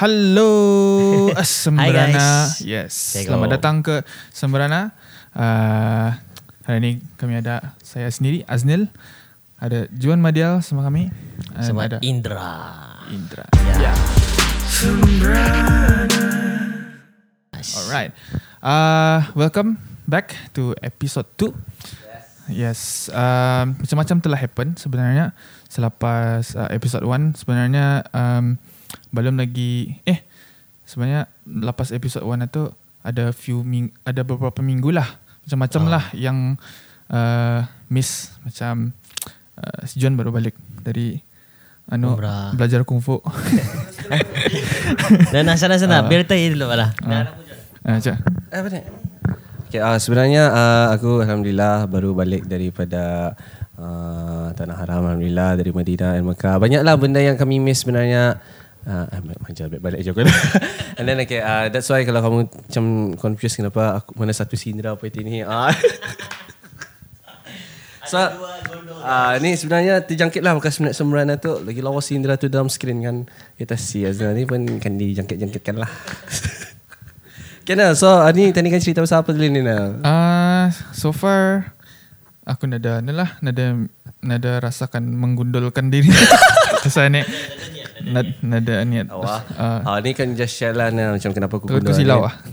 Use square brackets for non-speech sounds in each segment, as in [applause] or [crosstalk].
Hello [laughs] Sembrana. Yes Selamat datang ke Sembrana uh, Hari ini kami ada Saya sendiri Aznil. Ada Juan Madial sama kami. Sama ada Indra. Indra. Ya. Alright. Uh, Welcome back to episode 2 Yes, um, macam-macam telah happen sebenarnya selepas uh, episode 1 sebenarnya um, belum lagi eh sebenarnya lepas episode 1 itu ada few ming, ada beberapa minggu lah macam-macam Ah. lah yang uh, miss macam uh, si John baru balik dari anu Umrah. belajar kungfu. Dan nah, sana sana biar tahu dulu lah. uh, macam Eh, apa ni? Okay, uh, sebenarnya uh, aku Alhamdulillah baru balik daripada uh, Tanah Haram Alhamdulillah dari Madinah dan Mekah. Banyaklah benda yang kami miss sebenarnya. Uh, Manjal balik je aku [laughs] And then okay, uh, that's why kalau kamu macam confused kenapa aku mana satu Sindra apa itu ni. Uh, [laughs] [laughs] so, uh, ni sebenarnya terjangkit lah bekas minat sembrana tu. Lagi lawa Sindra tu dalam screen kan. Kita see Azna ni pun kan dijangkit-jangkitkan lah. Kena, so uh, ni tadi kan cerita pasal apa dulu ni Nal? Uh, so far aku nada lah nada nada rasakan menggundulkan diri. Rasa ni nada, nada niat. Awak. Uh, Ah, ni kan just share lah Nal macam kenapa aku aku silau ah. [laughs]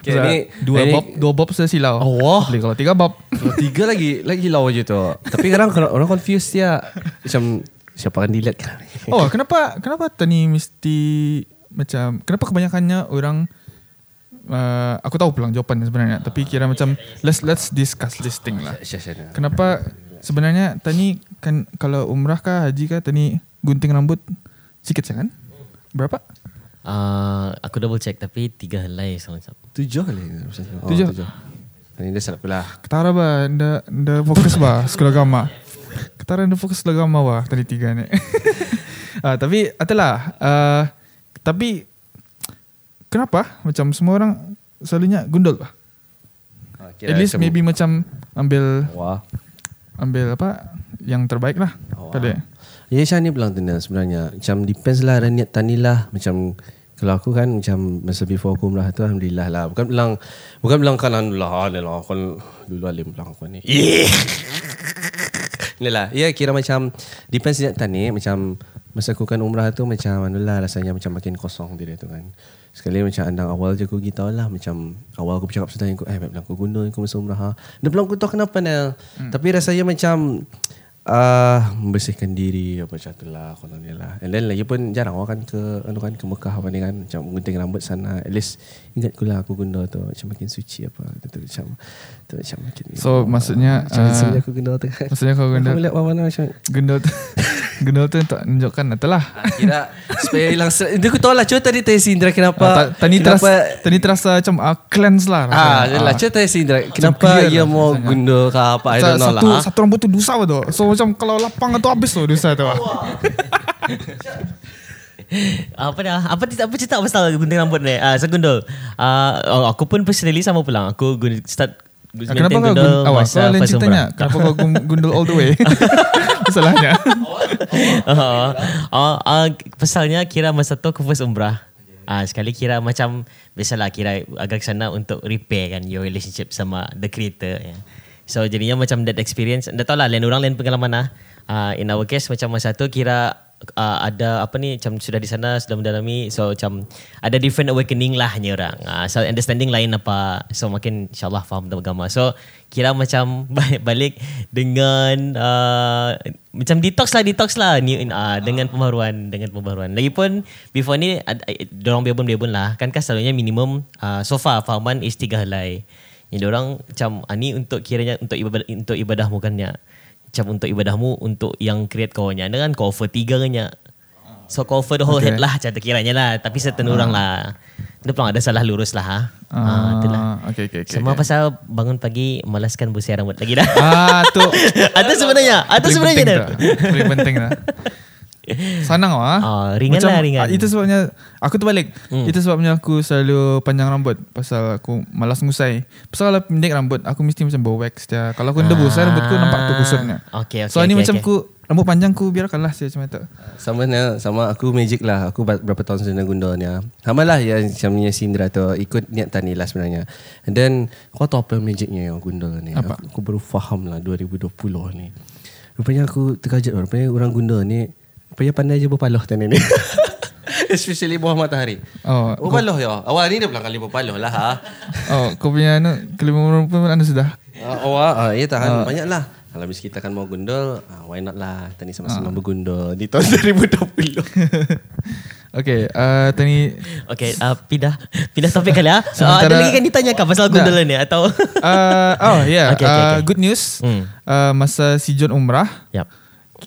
Okay, ni, dua ni, bob, dua bob saya silau. Allah. Boleh kalau tiga bob. Kalau tiga lagi lagi lawa je tu. Tapi kadang orang confused dia macam siapa akan delete kan. [laughs] Oh, kenapa kenapa tadi mesti macam kenapa kebanyakannya orang uh, aku tahu pulang jawapan sebenarnya tapi kira macam let's let's discuss this thing lah. Kenapa sebenarnya tani kan kalau umrah kah haji kah tani gunting rambut sikit je kan? Berapa? Uh, aku double check tapi tiga helai sama-sama. Tujuh tu. Oh, Tujuh. tujuh. Ini dia salah pula. Ketara ba, anda anda fokus ba sekolah agama. Ketara anda fokus sekolah agama ba tadi tiga ni. uh, [laughs] tapi adalah uh, tapi kenapa macam semua orang selalunya gundul ba? Ah, At least macam- maybe macam ambil Wah. ambil apa yang terbaik lah. Oh, Pada Ya Syah ni bilang tu Nal sebenarnya. Macam depends lah niat tani lah. Macam kalau aku kan macam masa before aku umrah tu Alhamdulillah lah. Bukan bilang Bukan bilang kan Alhamdulillah Alhamdulillah Kan dulu alim bilang aku ni. [laughs] Yeah Ni lah Ya kira macam Depends niat tani. Macam Masa aku kan umrah tu Macam Alhamdulillah rasanya macam makin kosong dia tu kan. Sekali macam andang awal je aku pergi tahu lah Macam awal aku bercakap pasal aku Eh bilang aku gundul aku masa umrah ha. Dia bilang aku tahu kenapa Nel. Hmm. Tapi rasanya macam uh, membersihkan diri apa macam tu lah kononnya lah. And then lagi pun jarang orang kan ke anu kan ke Mekah apa ni kan macam gunting rambut sana. At least ingat ku lah aku gundul tu macam makin suci apa tu, tu macam tu macam makin So, maksudnya, macam uh, sebenarnya aku gundul tu kan. maksudnya kau gundul Aku lihat mana macam gundul tu [laughs] gundul tu untuk menunjukkan itulah. Ah, kira supaya hilang stres. Dia aku tahu lah cuba tadi tanya si Indra kenapa Ah, ta- tadi kenapa terasa tadi terasa macam uh, cleanse lah. Ah, rasanya. lah cuba tanya si Indra kenapa dia lah mau gundul ke apa I don't know satu lah. satu rambut tu dosa tu. So macam kalau lapang tu habis tu dosa tu. [laughs] Apa dah? Apa apa cerita pasal gunting rambut ni? Ah, saya gundul. Ah, oh, aku pun personally sama pulang. Aku gun, start Ah, Kenapa kau gundul awak? Kau lain ceritanya. Kenapa kau gun- gundul all the way? [laughs] Masalahnya. uh, uh, uh, pasalnya kira masa tu aku first umrah. Ah uh, sekali kira macam biasalah kira agak sana untuk repair kan your relationship sama the creator ya. So jadinya macam that experience. Dah tahu lah lain orang lain pengalaman lah. Uh, in our case macam masa tu kira uh, ada apa ni macam sudah di sana sudah mendalami so macam ada different awakening lah ni orang. Uh, so understanding lain apa. So makin insyaallah faham tentang agama. So kira macam [laughs] balik, balik dengan uh, macam detox lah detox lah ni uh, dengan pembaruan dengan pembaruan. Lagipun before ni eh, dorang biabun-biabun lah kan kan selalunya minimum uh, so far fahaman is tiga helai. Yang orang macam ah, ni untuk kiranya untuk ibadah untuk ibadah bukannya macam untuk ibadahmu untuk yang create kawannya dengan kau offer tiga nya. So kau offer the whole Okay. head lah macam kiranya lah tapi certain orang lah. Dia pun ada salah lurus lah ha. Ah, itulah. Ah, okay, okay, okay. Sama okay. pasal bangun pagi malaskan bersih rambut lagi dah. Ah, tu. [laughs] ada sebenarnya, ada Paling sebenarnya penting dah. Paling penting lah. Sanang lah. Oh, ringan lah, ringan. Itu sebabnya aku terbalik. Hmm. Itu sebabnya aku selalu panjang rambut pasal aku malas ngusai. Pasal kalau pendek rambut aku mesti macam bawa wax dia. Kalau aku debus ah. rambutku nampak tu kusutnya. Okay, okay, so ini okay, macam okay. aku rambut panjang ku biarkanlah saya macam itu. Sama ni, sama aku magic lah. Aku berapa tahun sebenarnya gundul ni. ah. Sama lah yang macam punya Sindra tu. Ikut niat tani lah sebenarnya. And then, kau tahu apa magicnya yang gundul ni? Apa? Aku, aku baru faham lah 2020 ni. Rupanya aku terkajut lah. Rupanya orang gundul ni, rupanya pandai je berpaloh tani ni. [laughs] Especially bawah matahari. Oh, Berpaloh ya. Awal ni dia pulang kali berpaloh lah ha. oh kau punya anu kelima pun anda sudah. Uh, awak, uh, ya tahan banyak lah. Kalau bis kita kan mau gundul, uh, why not lah. Tani sama-sama bergundul di tahun [laughs] 2020. [laughs] Okay, uh, tadi Okay, uh, pindah pindah topik kali ah. So, uh, ada lagi kan ditanyakan pasal gundulan ni atau? uh, oh yeah, Okay, okay, uh, okay. good news. Hmm. Uh, masa si John umrah, Yap.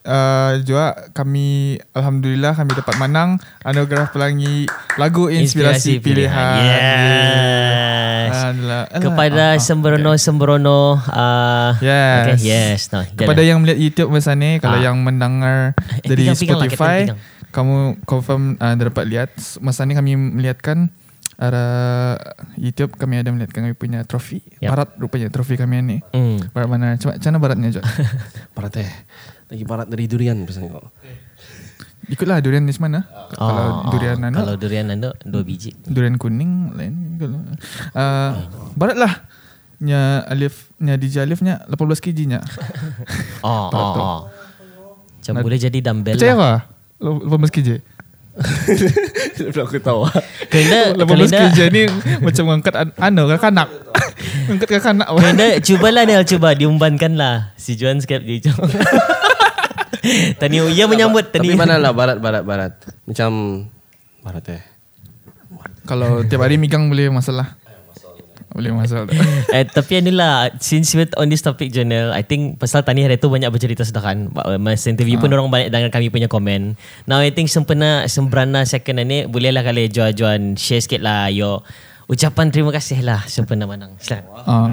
Uh, juga kami alhamdulillah kami dapat menang anugerah pelangi lagu inspirasi, pilihan. Yes. Alhamdulillah. Alah, Kepada ah, ah, sembrono-sembrono uh, Yes. Okay, yes. No, Kepada jalan. yang melihat YouTube masa ni Kalau Ah. yang mendengar Eh, Dari pegang, pegang lah, Spotify Captain, pegang. Kamu confirm uh, dapat lihat Masa ni kami melihatkan Ada YouTube kami ada melihatkan kami punya trofi Yap. Barat rupanya trofi kami ni Hmm. Barat mana Macam macam mana baratnya Jod? [laughs] Barat eh. Lagi barat dari durian pesan kau. Ikutlah durian di mana Kalau durian anu Kalau durian anda dua biji. Durian kuning lain kalau uh, Barat lah Nya Alif Nya DJ Alif nya 18 kg nya Oh, oh, oh. Macam boleh jadi dumbbell Percaya lah. kau 18 kg Belum aku tahu. Kerana, 18 kerana, kg ni Macam mengangkat an- Anu kanak [laughs] Mengangkat kanak kerana cubalah Nel, cuba diumbankan lah. Si Juan sikap dia. [laughs] [laughs] Tani ia menyambut tadi. Tapi mana lah barat barat barat. Macam barat eh. Kalau tiap hari megang boleh masalah. Boleh masalah. [laughs] eh, tapi inilah since we're on this topic journal I think pasal Tani hari tu banyak bercerita sudah kan Ba- masa interview pun orang banyak dengar kami punya komen now I think sempena sembrana second ni bolehlah kali jual-jual share sikit lah yo ucapan terima kasih lah sempena menang silakan Ah.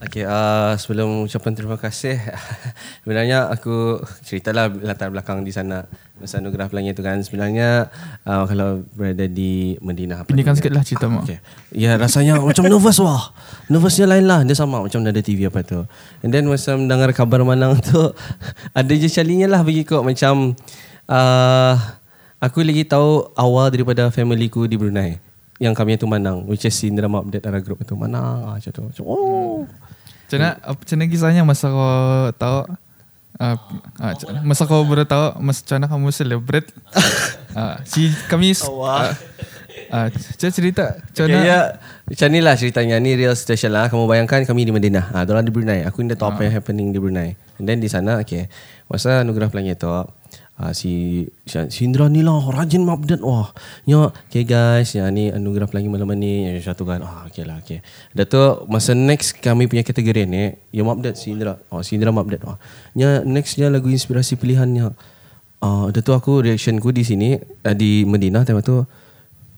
Okay, uh, sebelum ucapan terima kasih [laughs] Sebenarnya aku ceritalah latar belakang di sana Masa anugerah pelangi itu kan Sebenarnya uh, kalau berada di Medina ni? sikit lah cerita mak. Okay. Ya rasanya [laughs] macam nervous wah. Nervousnya lain lah. Dia sama macam ada TV apa tu. And then masa mendengar kabar Manang tu [laughs] ada je calinya lah bagi kau macam uh, aku lagi tahu awal daripada family ku di Brunei yang kami tu Manang which is in drama update Ara group itu Manang ah, macam tu. Macam, oh. Macam mana, apa- macam mana kisahnya masa kau tahu uh, uh, masa kau baru tahu masa macam mana kamu celebrate uh, [laughs] si kami Oh, uh, uh, cerita macam Okay, ya, macam ni lah ceritanya. Ni real situation lah. Kamu bayangkan kami di Medina. Ah, orang di Brunei. Aku ni dah tahu apa yang happening di Brunei. And then di sana, okay. Masa anugerah pelangi tu, ah, si si Indra ni lah rajin update. Wah, ya, okay guys. Ya, ni anugerah pelangi malam ni. Ya, satu kan. Ah, okay lah, okay. Dah tu, masa next kami punya kategori ni, yang update si Indra. Oh, si Indra update. Oh. Ya, nextnya lagu inspirasi pilihannya. Ah, dah tu aku reactionku di sini, uh, di Medina time tu,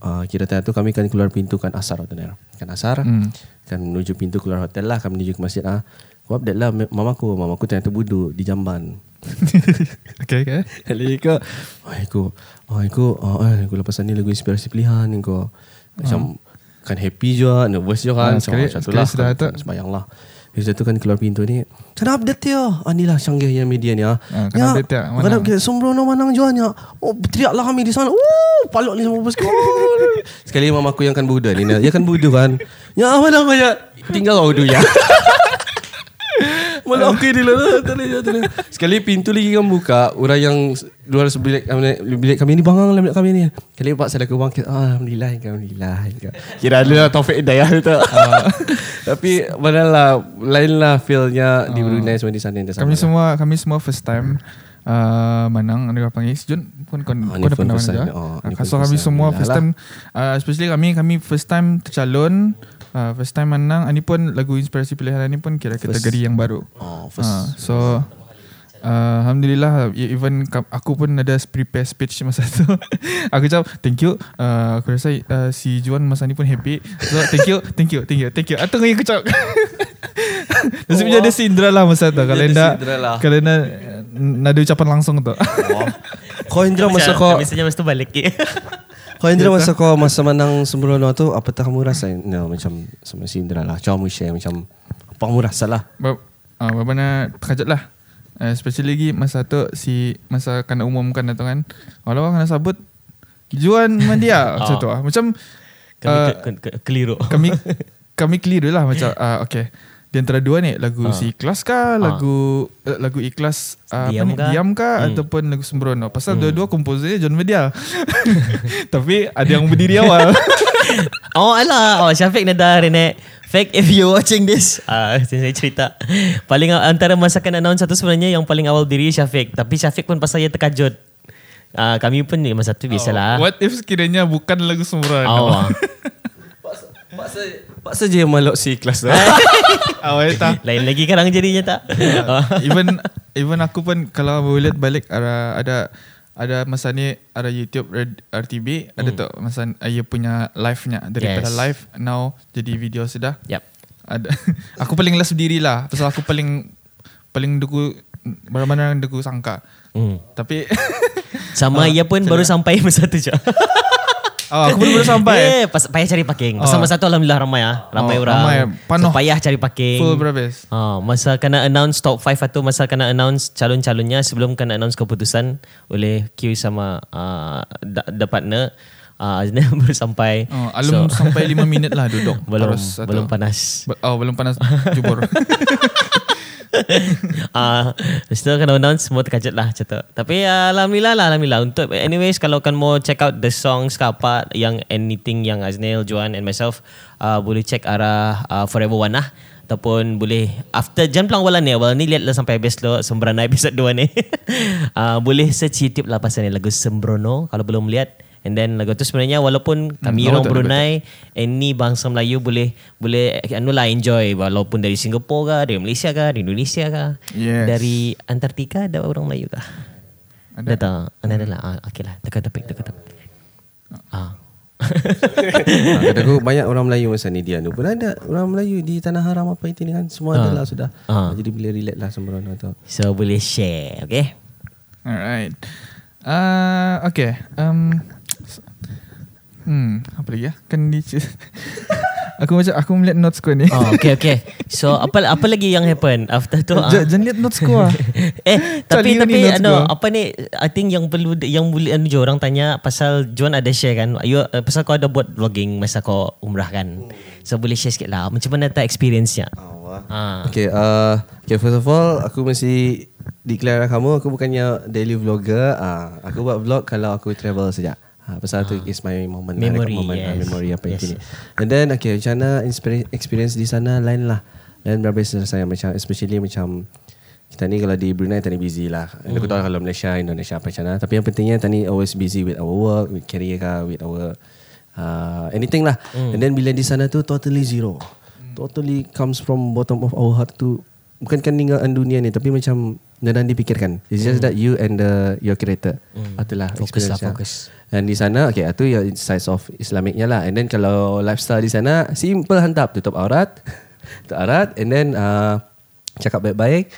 Uh, kira time tu kami kan keluar pintu kan asar tu Ner. Kan asar. Hmm. Kan menuju pintu keluar hotel lah. Kami menuju ke masjid ah. Aku update lah mamaku. Mamaku ternyata buduk di jamban. [laughs] okay okay Kali aku, oh aku, oh aku, oh eh, aku lepas ni lagu inspirasi pilihan ni kau. Macam kan happy juga, nervous juga kan. Ah, sekali- tu sekali lah, sudah kan, tu. kan, Sembayang lah. Habis tu kan keluar pintu ni. Kena update dia. Ah, ni lah canggihnya media ni. Ah. Ah, kena update dia, Kena update. Sembrono manang jualnya. Oh, teriaklah kami di sana. Oh, palok ni sama bos. Oh. Sekali mamaku yang kan Buddha ni. Dia kan Buddha kan. Ya, mana kau ya? Tinggal kau dulu ya. Malah okey dia lah. Tak boleh, tak boleh. Sekali pintu lagi kan buka. Orang yang luar bilik kami, bilik kami ni bangang lah bilik kami ni. Kali pak saya aku bangkit. Ah, Alhamdulillah. Alhamdulillah. Kira ada lah Taufik Hidayah tu. [laughs] Tapi mana lah. Lain lah feelnya di Brunei semua di sana. di sana kami lah. semua kami semua first time uh, menang anugerah panggil Jun pun kau, Ah, kau dah pun pernah time. juga. Oh, Ah, so first kami semua first time uh, especially kami kami first time tercalon uh, first time menang ini pun lagu inspirasi pilihan ini pun kira kategori yang baru. Oh, first. Ah, so uh, Alhamdulillah e- Even aku pun ada prepare speech masa [laughs] tu. Aku cakap thank you. Uh, Aku rasa uh, si Juan masa ni pun happy. So thank you Thank you Thank you Thank you. Atau yang aku cakap. [laughs] Nasibnya ada si Indra lah masa tu. Kalau tidak Indra lah. Kalau tidak nada ucapan langsung tu. Kau Indra masa kau Misalnya masa tu balik [laughs] Kau Indra masa kau masa menang sembrono tu apa tak kamu rasa? No, macam sama si Indra lah. Mu share macam apa kamu rasa lah. Ba- ah, Babana terkejut lah. Uh, especially lagi masa tu si masa kena umumkan tu kan. Walau kena sabut Juan Mandia [laughs] macam tu lah. Macam Kami Ah. ke- ke- ke- keliru kami [laughs] kami keliru lah macam uh, okay. Di antara dua ni lagu Ah. si ikhlas kah, lagu uh, lagu ikhlas uh, Diam apa ni, kah? diam kah Hmm. ataupun lagu sembrono. Pasal dua-dua komposernya John Medial. [laughs] [laughs] Tapi ada yang berdiri awal. [laughs] Oh alah Oh Syafiq Nadar Renek Fact if you watching this ah, Saya cerita Paling antara masakan announce satu sebenarnya Yang paling awal diri Syafiq Tapi Syafiq pun pasal dia terkajut ah, Kami pun ni masa tu biasalah What if sekiranya bukan lagu sembrono? Oh, Pak saja Pak saja yang malok si kelas tu. [laughs] Awal tak. Lain lagi sekarang jadinya tak even even aku pun kalau boleh lihat balik ada ada ada masa ni ada YouTube Red RTB ada tu masa uh, ia punya live-nya daripada Yes. live now jadi video sudah. Yap Ada [laughs] aku paling last berdiri lah pasal aku paling paling duku mana-mana duku sangka. hmm. Tapi Sama [laughs] ia pun baru sampai masa tu je oh, aku baru sampai. [laughs] Eh, pas, payah cari parking Pasal Oh. masa tu Alhamdulillah ramai ah, Ramai Oh, orang ramai. So payah cari parking Full berhabis. Ha, masa kena announce top 5 atau masa kena announce calon-calonnya sebelum kena announce keputusan oleh Q sama uh, da partner [laughs] uh, Aznel baru sampai Oh, alum sampai 5 [laughs] minit lah duduk. belum Terus belum panas. Be- Oh, belum panas jubur. [laughs] Ah, uh, tu kena semua terkejut lah tu. Tapi uh, Alhamdulillah lah Alhamdulillah. Untuk anyways kalau kan mau check out the songs ke apa Yang anything yang Aznel, Joan and myself uh, Boleh check arah uh, Forever One lah. Ataupun boleh After jam pelang awal ni Awal ni lihatlah sampai habis lo Sembrana [laughs] episode 2 ni. Uh, [laughs] Boleh search YouTube lah pasal ni Lagu Sembrono. Kalau belum lihat And then lagu tu sebenarnya walaupun kami Hmm, orang betul, Brunei Any bangsa Melayu boleh boleh anu lah enjoy walaupun dari Singapura kah, dari Malaysia kah, dari Indonesia kah, Yes. dari Antartika ada orang Melayu kah? Ada. Ada tak? Ada ada lah. Ah, okay lah. Dekat topik, dekat topik. Ah. Ha, [laughs] kata aku banyak orang Melayu masa ni dia tu pun ada orang Melayu di tanah haram apa itu ni kan semua ada lah sudah. Ah. Jadi boleh relate lah sembrono tu. So boleh share, okay? Alright. Uh, okay. Um, hmm, apa lagi ya? Kan [laughs] aku macam aku melihat notes kau ni. Oh, okay, okay. So apa apa lagi yang happen after tu? ah? J- jangan lihat notes kau ah. [laughs] eh tapi Cari tapi ano apa ni I think yang perlu yang boleh anu je orang tanya pasal John ada share kan you, uh, pasal kau ada buat vlogging masa kau umrah kan so boleh share sikit lah macam mana tak experience-nya ha. Okay, uh, okay first of all aku mesti declare kamu aku bukannya daily vlogger. Ah, aku buat vlog kalau aku travel saja. Ha, pasal tu is my moment lah, Memory, moment, ah, yes. memory apa Yes, itu ni. And then okay, macam mana experience di sana lain lah. Lain berbeza saya macam especially macam kita ni kalau di Brunei tadi busy lah. Mm. Aku tahu kalau Malaysia, Indonesia apa macam mana. Tapi yang pentingnya tadi always busy with our work, with career kah, with our uh, anything lah. Mm. And then bila di sana tu totally zero. Mm. Totally comes from bottom of our heart tu bukankan ninggalkan dunia ni tapi macam dan dipikirkan. It's just that you and the your creator. Mm. Itulah Fokus lah, fokus. Dan di sana okay itu ya size of Islamicnya lah. And then kalau lifestyle di sana simple hantap tutup aurat, [laughs] tutup aurat and then uh, cakap baik-baik.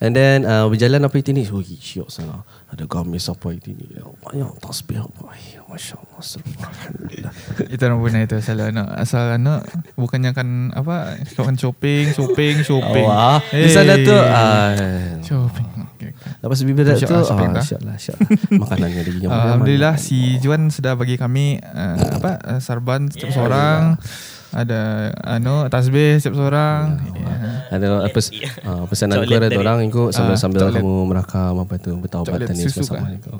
And then uh, berjalan apa itu ni? Oh, syok sana. Ada gamis apa itu ni? Banyak tasbih apa. Masya Allah. Alhamdulillah. [laughs] itu orang Brunei itu asal anak asal anak bukannya kan apa kan shopping shopping shopping. Wah, di sana tu ah, shopping. Lepas tu lah, ah, dah. syok lah, syok. [laughs] Makanannya dia punya Alhamdulillah si Juan sudah bagi kami uh, apa uh, sarban setiap seorang. Ada anu tasbih setiap seorang. Yeah. Ada apa uh, pesanan Coklat aku ada orang ikut sambil Ah, sambil coklat. kamu merakam apa tu bertaubat ni susu sama kan? kau.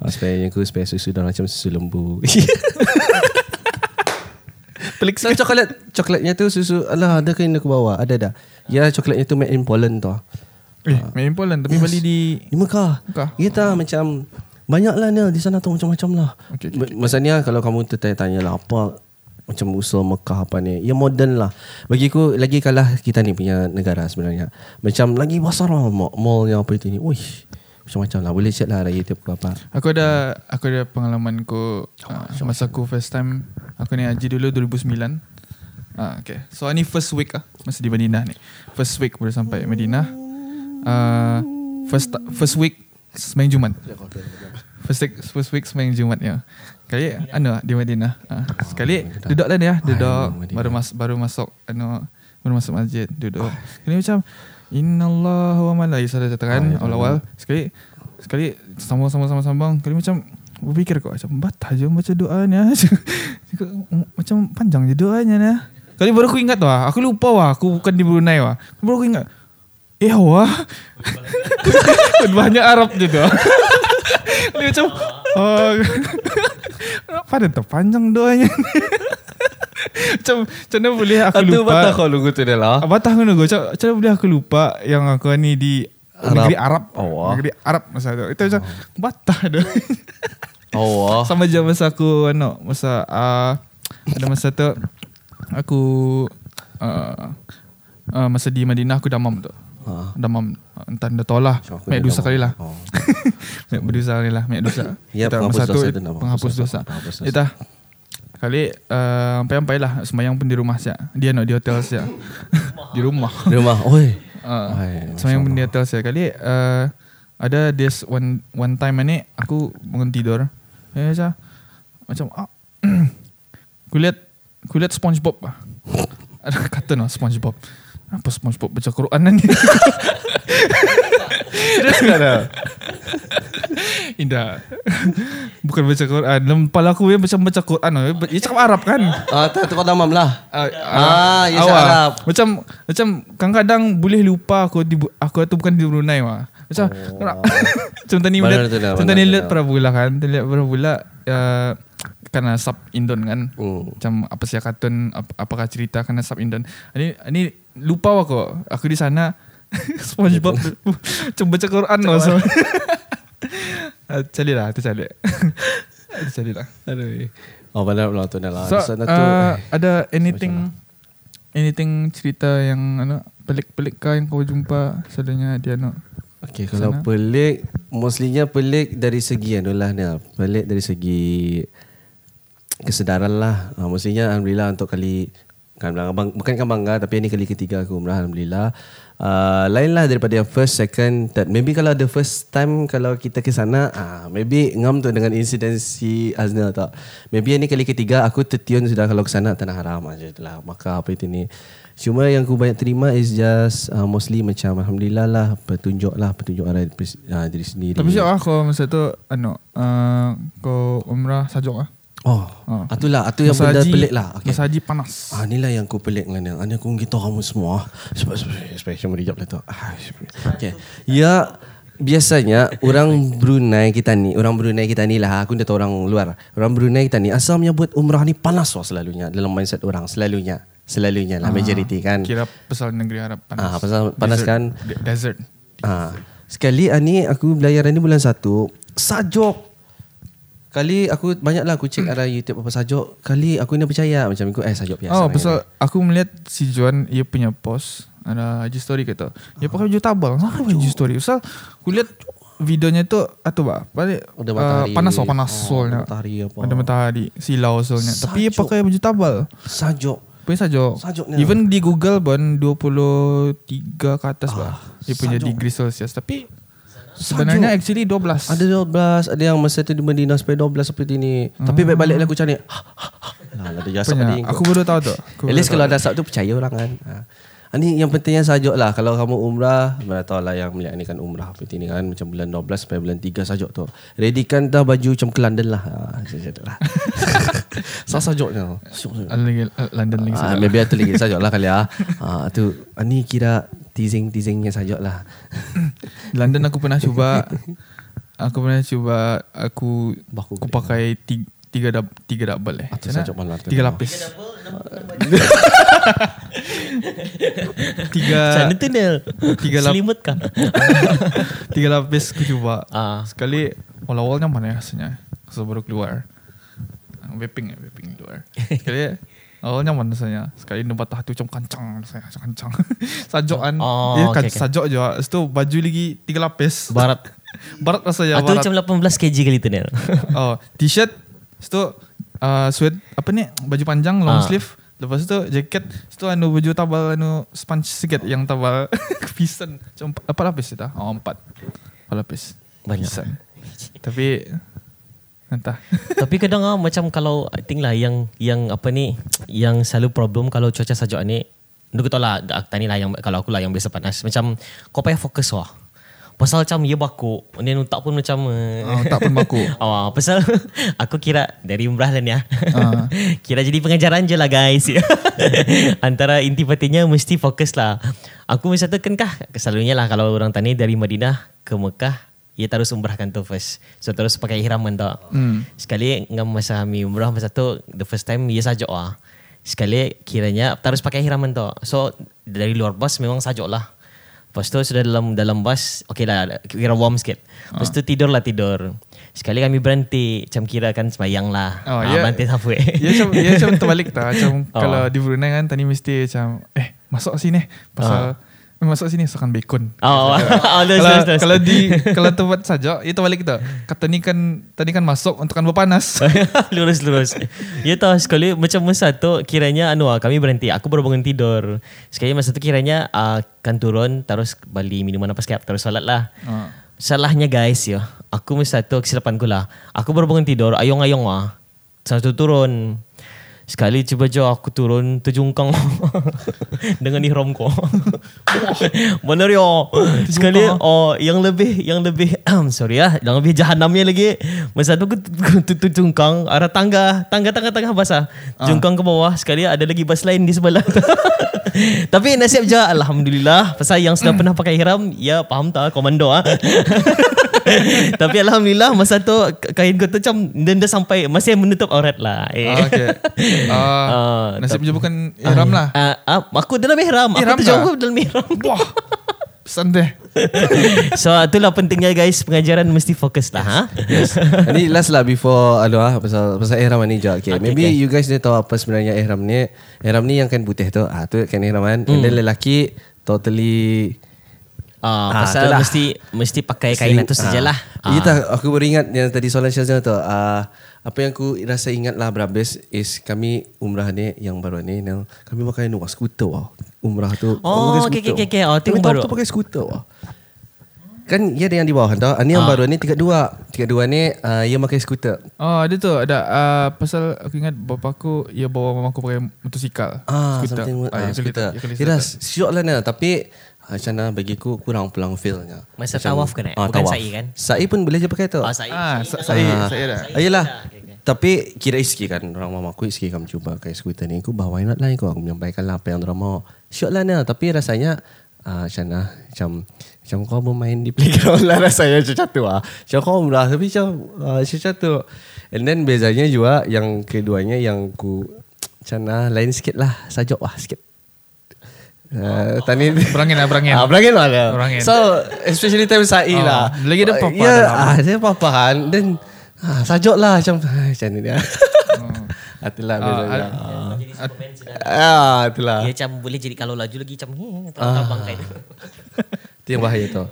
Ah, Supaya aku supaya susu dah macam susu lembu. [laughs] Pelik sekali coklat coklatnya tu susu alah ada kan yang aku bawa ada dah. Ya coklatnya tu made in Poland tu. Eh, main Poland tapi Yes. beli di Di Mekah. Mekah. Ya tak macam banyak lah ni di sana tu macam-macam lah. Okey, Okay, okey, Maksudnya kalau kamu tertanya-tanya lah apa macam usul Mekah apa ni. Ya modern lah. Bagi aku lagi kalah kita ni punya negara sebenarnya. Macam lagi besar lah mall, mallnya apa itu ni. Uish. Macam-macam lah. Boleh check lah YouTube ke apa. Aku ada aku ada pengalaman ku uh, masa aku first time aku ni haji dulu 2009. Ah okay. So ni first week ah masa di Madinah ni. First week baru sampai Madinah. Uh, first first week sembahyang Jumat. First week first week sembahyang Jumat ya. Kali anu di Madinah. Ah, sekali duduk lah dia, duduk Madinah. baru mas baru masuk anu baru masuk masjid duduk. Kali macam innallaha wa malaikatahu katakan awal-awal sekali sekali sambung sambung sambung sambung kali macam berfikir kok macam batal je baca doanya [laughs] macam panjang je doanya ni kali baru aku ingat tu ah aku lupa wah aku bukan di Brunei wah baru aku ingat eh wah [laughs] banyak Arab ah. Kali macam oh, [laughs] pada tu panjang doanya [laughs] macam macam mana boleh aku Itu lupa batal kau lugu tu dia lah. Ah, Batah ngono go. Macam mana boleh aku lupa yang aku ni di Arab. negeri Arab. Oh. Negeri Arab masa tu. Itu macam Batah tu. Oh. Sama je masa aku ano masa uh, ada masa tu aku uh, uh, masa di Madinah aku damam tu. Ha. Damam entah dah tahu lah. Mek dosa kali lah. Oh. [laughs] Mek berdosa kali lah. Mek dosa. [laughs] Ya, Kita penghapus dosa. Penghapus dosa. Kita kali uh, sampai-sampai lah sembahyang pun di rumah siap. Dia nak di hotel siap. [laughs] di rumah. Di rumah. Oi. Uh, Hai, so yang Masya benda hotel saya kali uh, ada this one one time ni aku bangun tidur. Eh macam macam ah, [clears throat] aku lihat aku lihat SpongeBob ah. Ada kata no SpongeBob. Apa SpongeBob baca Quran ni? Serius [laughs] ke dah? Indah. Bukan baca Quran. Dalam kepala aku dia macam baca Quran. oh. Dia cakap Arab kan? Ah, tak tukar damam lah. Ah, Ah, ya, awak. Arab. Macam macam kadang-kadang boleh lupa aku di aku tu bukan di Brunei wah. Macam oh. [laughs] macam tadi Benar lihat tu dah, macam tadi tu lihat dah. pernah pula kan. Tadi lihat pernah pula uh, karena sub Indon kan. Hmm. Macam apa sih kartun ap, apakah cerita karena sub Indon. Ini ini lupa aku. Aku di sana [laughs] SpongeBob [laughs] macam baca Quran loh. So. [laughs] Ah, Cari lah, tu cari. Tu cari lah. Aduh. Oh, benar benar tu dah lah. So, sana tu. uh, ada anything anything cerita yang ano pelik-pelik kah yang kau jumpa selalunya dia ano? Okay, kalau sana. pelik, mostlynya pelik dari segi anu lah ni. lah. Pelik dari segi kesedaran lah. Uh, mostlynya Alhamdulillah untuk kali kan bang, bukan kan bangga tapi ini kali ketiga aku umrah Alhamdulillah. Uh, lain lah daripada yang first, second, third. Maybe kalau the first time kalau kita ke sana, ah maybe ngam tu dengan insiden si Aznil tak. Maybe ini kali ketiga aku tertiun sudah kalau ke sana tanah haram aja itulah. Maka apa itu ni. Cuma yang aku banyak terima is just uh, mostly macam Alhamdulillah lah petunjuk lah petunjuk arah uh, diri sendiri. Tapi siapa ah kau masa tu ano uh, kau umrah sajuk ah? Oh, Ah. itulah itu yang benda pelik lah. Okay. Masa haji panas. Ah, inilah yang aku pelik dengan dia. Ini aku kita kamu semua. Sebab special merijab lah tu. Ah, okay. Ya, biasanya orang Brunei kita ni, orang Brunei kita ni lah, aku dah tahu orang luar. Orang Brunei kita ni asalnya buat umrah ni panas wah selalunya dalam mindset orang selalunya. Selalunya lah majority kan. Kira pasal negeri Arab panas. Ah, pasal panas Desert. kan. De- Desert. Ah, sekali ah, ni aku belajaran ni bulan satu sajok. Kali aku banyak lah aku cek arah YouTube apa sajok. Kali aku ni percaya macam ikut eh sajok biasa. oh, pasal aku melihat si Juan ia punya post ada haji story kata. Dia pakai baju tabal. Apa haji story? Pasal aku lihat videonya tu atau apa? Balik Ada uh, matahari. panas oh panas Oh, solnya. ada matahari apa. Ada matahari, silau solnya. Tapi dia pakai baju tabal. sajok. Punya. Sajuk ni. Even di Google pun 23 ke atas bah. Dia punya sajuk. degree Celsius. Tapi sebenarnya actually 12. Ada 12, ada yang masa tu di Medina sampai 12 seperti ni. Tapi balik-balik lah aku ni. Lah, ada jasa pada Aku baru tahu tu. Aku At least kalau ada asap tu percaya orang kan. Ha. Ah, Ni yang pentingnya sajuk lah. Kalau kamu umrah, mana tahu lah yang melihat ni kan umrah seperti ni kan. Macam bulan 12 sampai bulan 3 sajuk tu. Readykan dah baju macam ke London lah. Ha, lah. [laughs] Sah sajuknya. Lagi London lagi Ah, maybe tu lagi sajuk lah kali ah. Ah, tu ah, ni kira teasing-teasingnya sajuk lah. [coughs] London aku pernah cuba aku pernah cuba aku Baku aku pakai tiga tiga, dub, tiga double eh. Ah, sajuk mana? Tiga lapis. [laughs] tiga Macam mana tu Nel? Tiga lap- Selimut kah? [laughs] tiga lapis aku cuba. Ah. Sekali awal-awalnya mana ya rasanya. So baru keluar. Vaping ya, vaping keluar. [laughs] Sekali awalnya mana rasanya. Sekali nampak tah tu macam kancang rasanya, macam kancang. [laughs] sajokan. Oh, ya, kan, okay, okay. sajok je. Lepas tu baju lagi tiga lapis. Barat. [laughs] Barat rasanya. Tu barat. macam 18 kg kali tu Nel. [laughs] oh, t-shirt, lepas tu uh, sweat apa ni baju panjang long Ah. sleeve, Lepas tu jaket Lepas tu anu baju tabal anu sponge sikit yang tabal Pisan Macam empat, empat lapis kita Oh empat Empat lapis Banyak. Pisan Tapi Entah [laughs] Tapi kadang ah macam kalau I think lah yang yang apa ni [tsk] yang selalu problem kalau cuaca sejuk ni Nuk tahu lah dak- tani lah yang kalau aku lah yang biasa panas macam kau payah fokus wah. Pasal macam ia baku Then tak pun macam uh, oh, Tak pun baku Oh, [laughs] pasal [laughs] aku kira dari umrah lah ni ah. Ah. kira jadi pengajaran je lah guys. Antara inti pentingnya mesti fokus lah. Aku satu kan kah selalunya lah kalau orang tani dari Madinah ke Mekah ia terus umrahkan tu first. So terus pakai ihraman tu. Hmm. Sekali ngam masa kami umrah masa tu the first time ia sajuk lah. Sekali kiranya terus pakai ihraman tu. So dari luar bus memang sajuk lah. Lepas tu sudah dalam dalam bus, okay lah, kira warm sikit. Lepas tu tidur lah tidur. Sekali kami berhenti, macam kira kan semayang lah. Oh, Ah, ya. berhenti halfway. [laughs] Ya macam ya macam terbalik tak Macam Oh. [laughs] kalau di Brunei kan Tadi mesti macam Eh masuk sini Pasal eh, Masuk sini Masakan bacon Oh, [laughs] oh, [laughs] terus, kalau, terus, terus. kalau di kalau tempat saja itu balik kita kata ni kan tadi kan masuk untuk kan berpanas [laughs] lurus lurus. Ya tahu sekali macam masa tu kiranya anu ah, kami berhenti. Aku baru bangun tidur. Sekali masa tu kiranya uh, kan turun terus beli minuman apa sekejap terus solat lah. Ah. Salahnya guys ya. Aku masa tu kesilapan lah. Aku baru bangun tidur ayong-ayong ah. Satu turun. Sekali cuba je aku turun terjungkang [laughs] dengan ihram ko. Benar yo. Sekali oh yang lebih yang lebih [clears throat] sorry ya, yang lebih jahanamnya lagi. Masa tu aku terjungkang arah tangga, tangga tangga tangga basah. Jungkang ke bawah sekali ada lagi bas lain di sebelah. [laughs] Tapi nasib je alhamdulillah pasal yang sudah [clears throat] pernah pakai ihram ya faham tak komando ah. [laughs] [laughs] Tapi alhamdulillah masa tu kain ku tu macam dia, dia sampai masih menutup aurat lah. Eh. Ah, okay. [laughs] Ah, Ah, nasib bukan ihram lah Ah, ah, aku dalam ihram. Ihram aku terjauh kah? dalam ihram. wah pesan deh [laughs] so itulah pentingnya guys pengajaran mesti fokus lah ha. Ni last lah before anu ah pasal pasal ihram ni je. Okay, Okay, maybe okay. you guys dia tahu apa sebenarnya ihram ni. Ihram ni yang kan putih tu. Ah tu kan ihram kan. And then lelaki totally Ah, Ah, pasal itulah. mesti mesti pakai kain itu sajalah. Ah. Ya tak, aku baru ingat yang tadi soalan Syazwan tu. Ah, apa yang aku rasa ingat lah berhabis is kami umrah ni yang baru ni. Yang kami pakai ni wah, skuter wah. Umrah tu. Oh, kami pakai okay, skuter, okay, okay. wah. Oh, Kami baru. tu pakai skuter wah. Kan ia ada yang di bawah tau. Ah, Ni yang Ah. baru ni tingkat dua. Tingkat dua ni uh, ia pakai skuter. oh ada tu ada uh, pasal aku ingat bapa aku ia bawa mama aku pakai motosikal Ah, skuter something Ah, ah, ya skuter. ya tak. syok lah ni. Tapi ah, macam mana bagi aku kurang pulang feelnya. Masa tawaf kan, eh? Bukan sa'i kan? Sa'i pun boleh je pakai tu. Ah, saya. ah sa- saya saya dah Ah, Yelah. Tapi kira iski kan Orang mama aku iski kamu cuba pakai skuter ni Aku bawa not lah aku Aku menyampaikan lah apa yang orang mau. Syok lah ni Tapi rasanya uh, Macam mana? Macam Macam kau bermain di [laughs] playground lah Rasanya macam tu lah Macam kau umrah Tapi macam uh, Macam tu. And then bezanya juga Yang keduanya Yang ku Macam mana Lain sikit lah Sajok lah sikit Uh, tani berangin lah berangin Ah, berangin lah dia. Berangin. So, especially time sa'i Ah, lah. lagi dia papa Ya, dalam. ah, dia papa kan. Then, ah, sajok lah macam, [laughs] ah, macam ni dia. [laughs] Ah, itulah Ah, bezanya. ah, Ah, itulah. Dia macam boleh jadi kalau laju lagi macam eh terlalu bangkai. [laughs] Itu yang bahaya tu.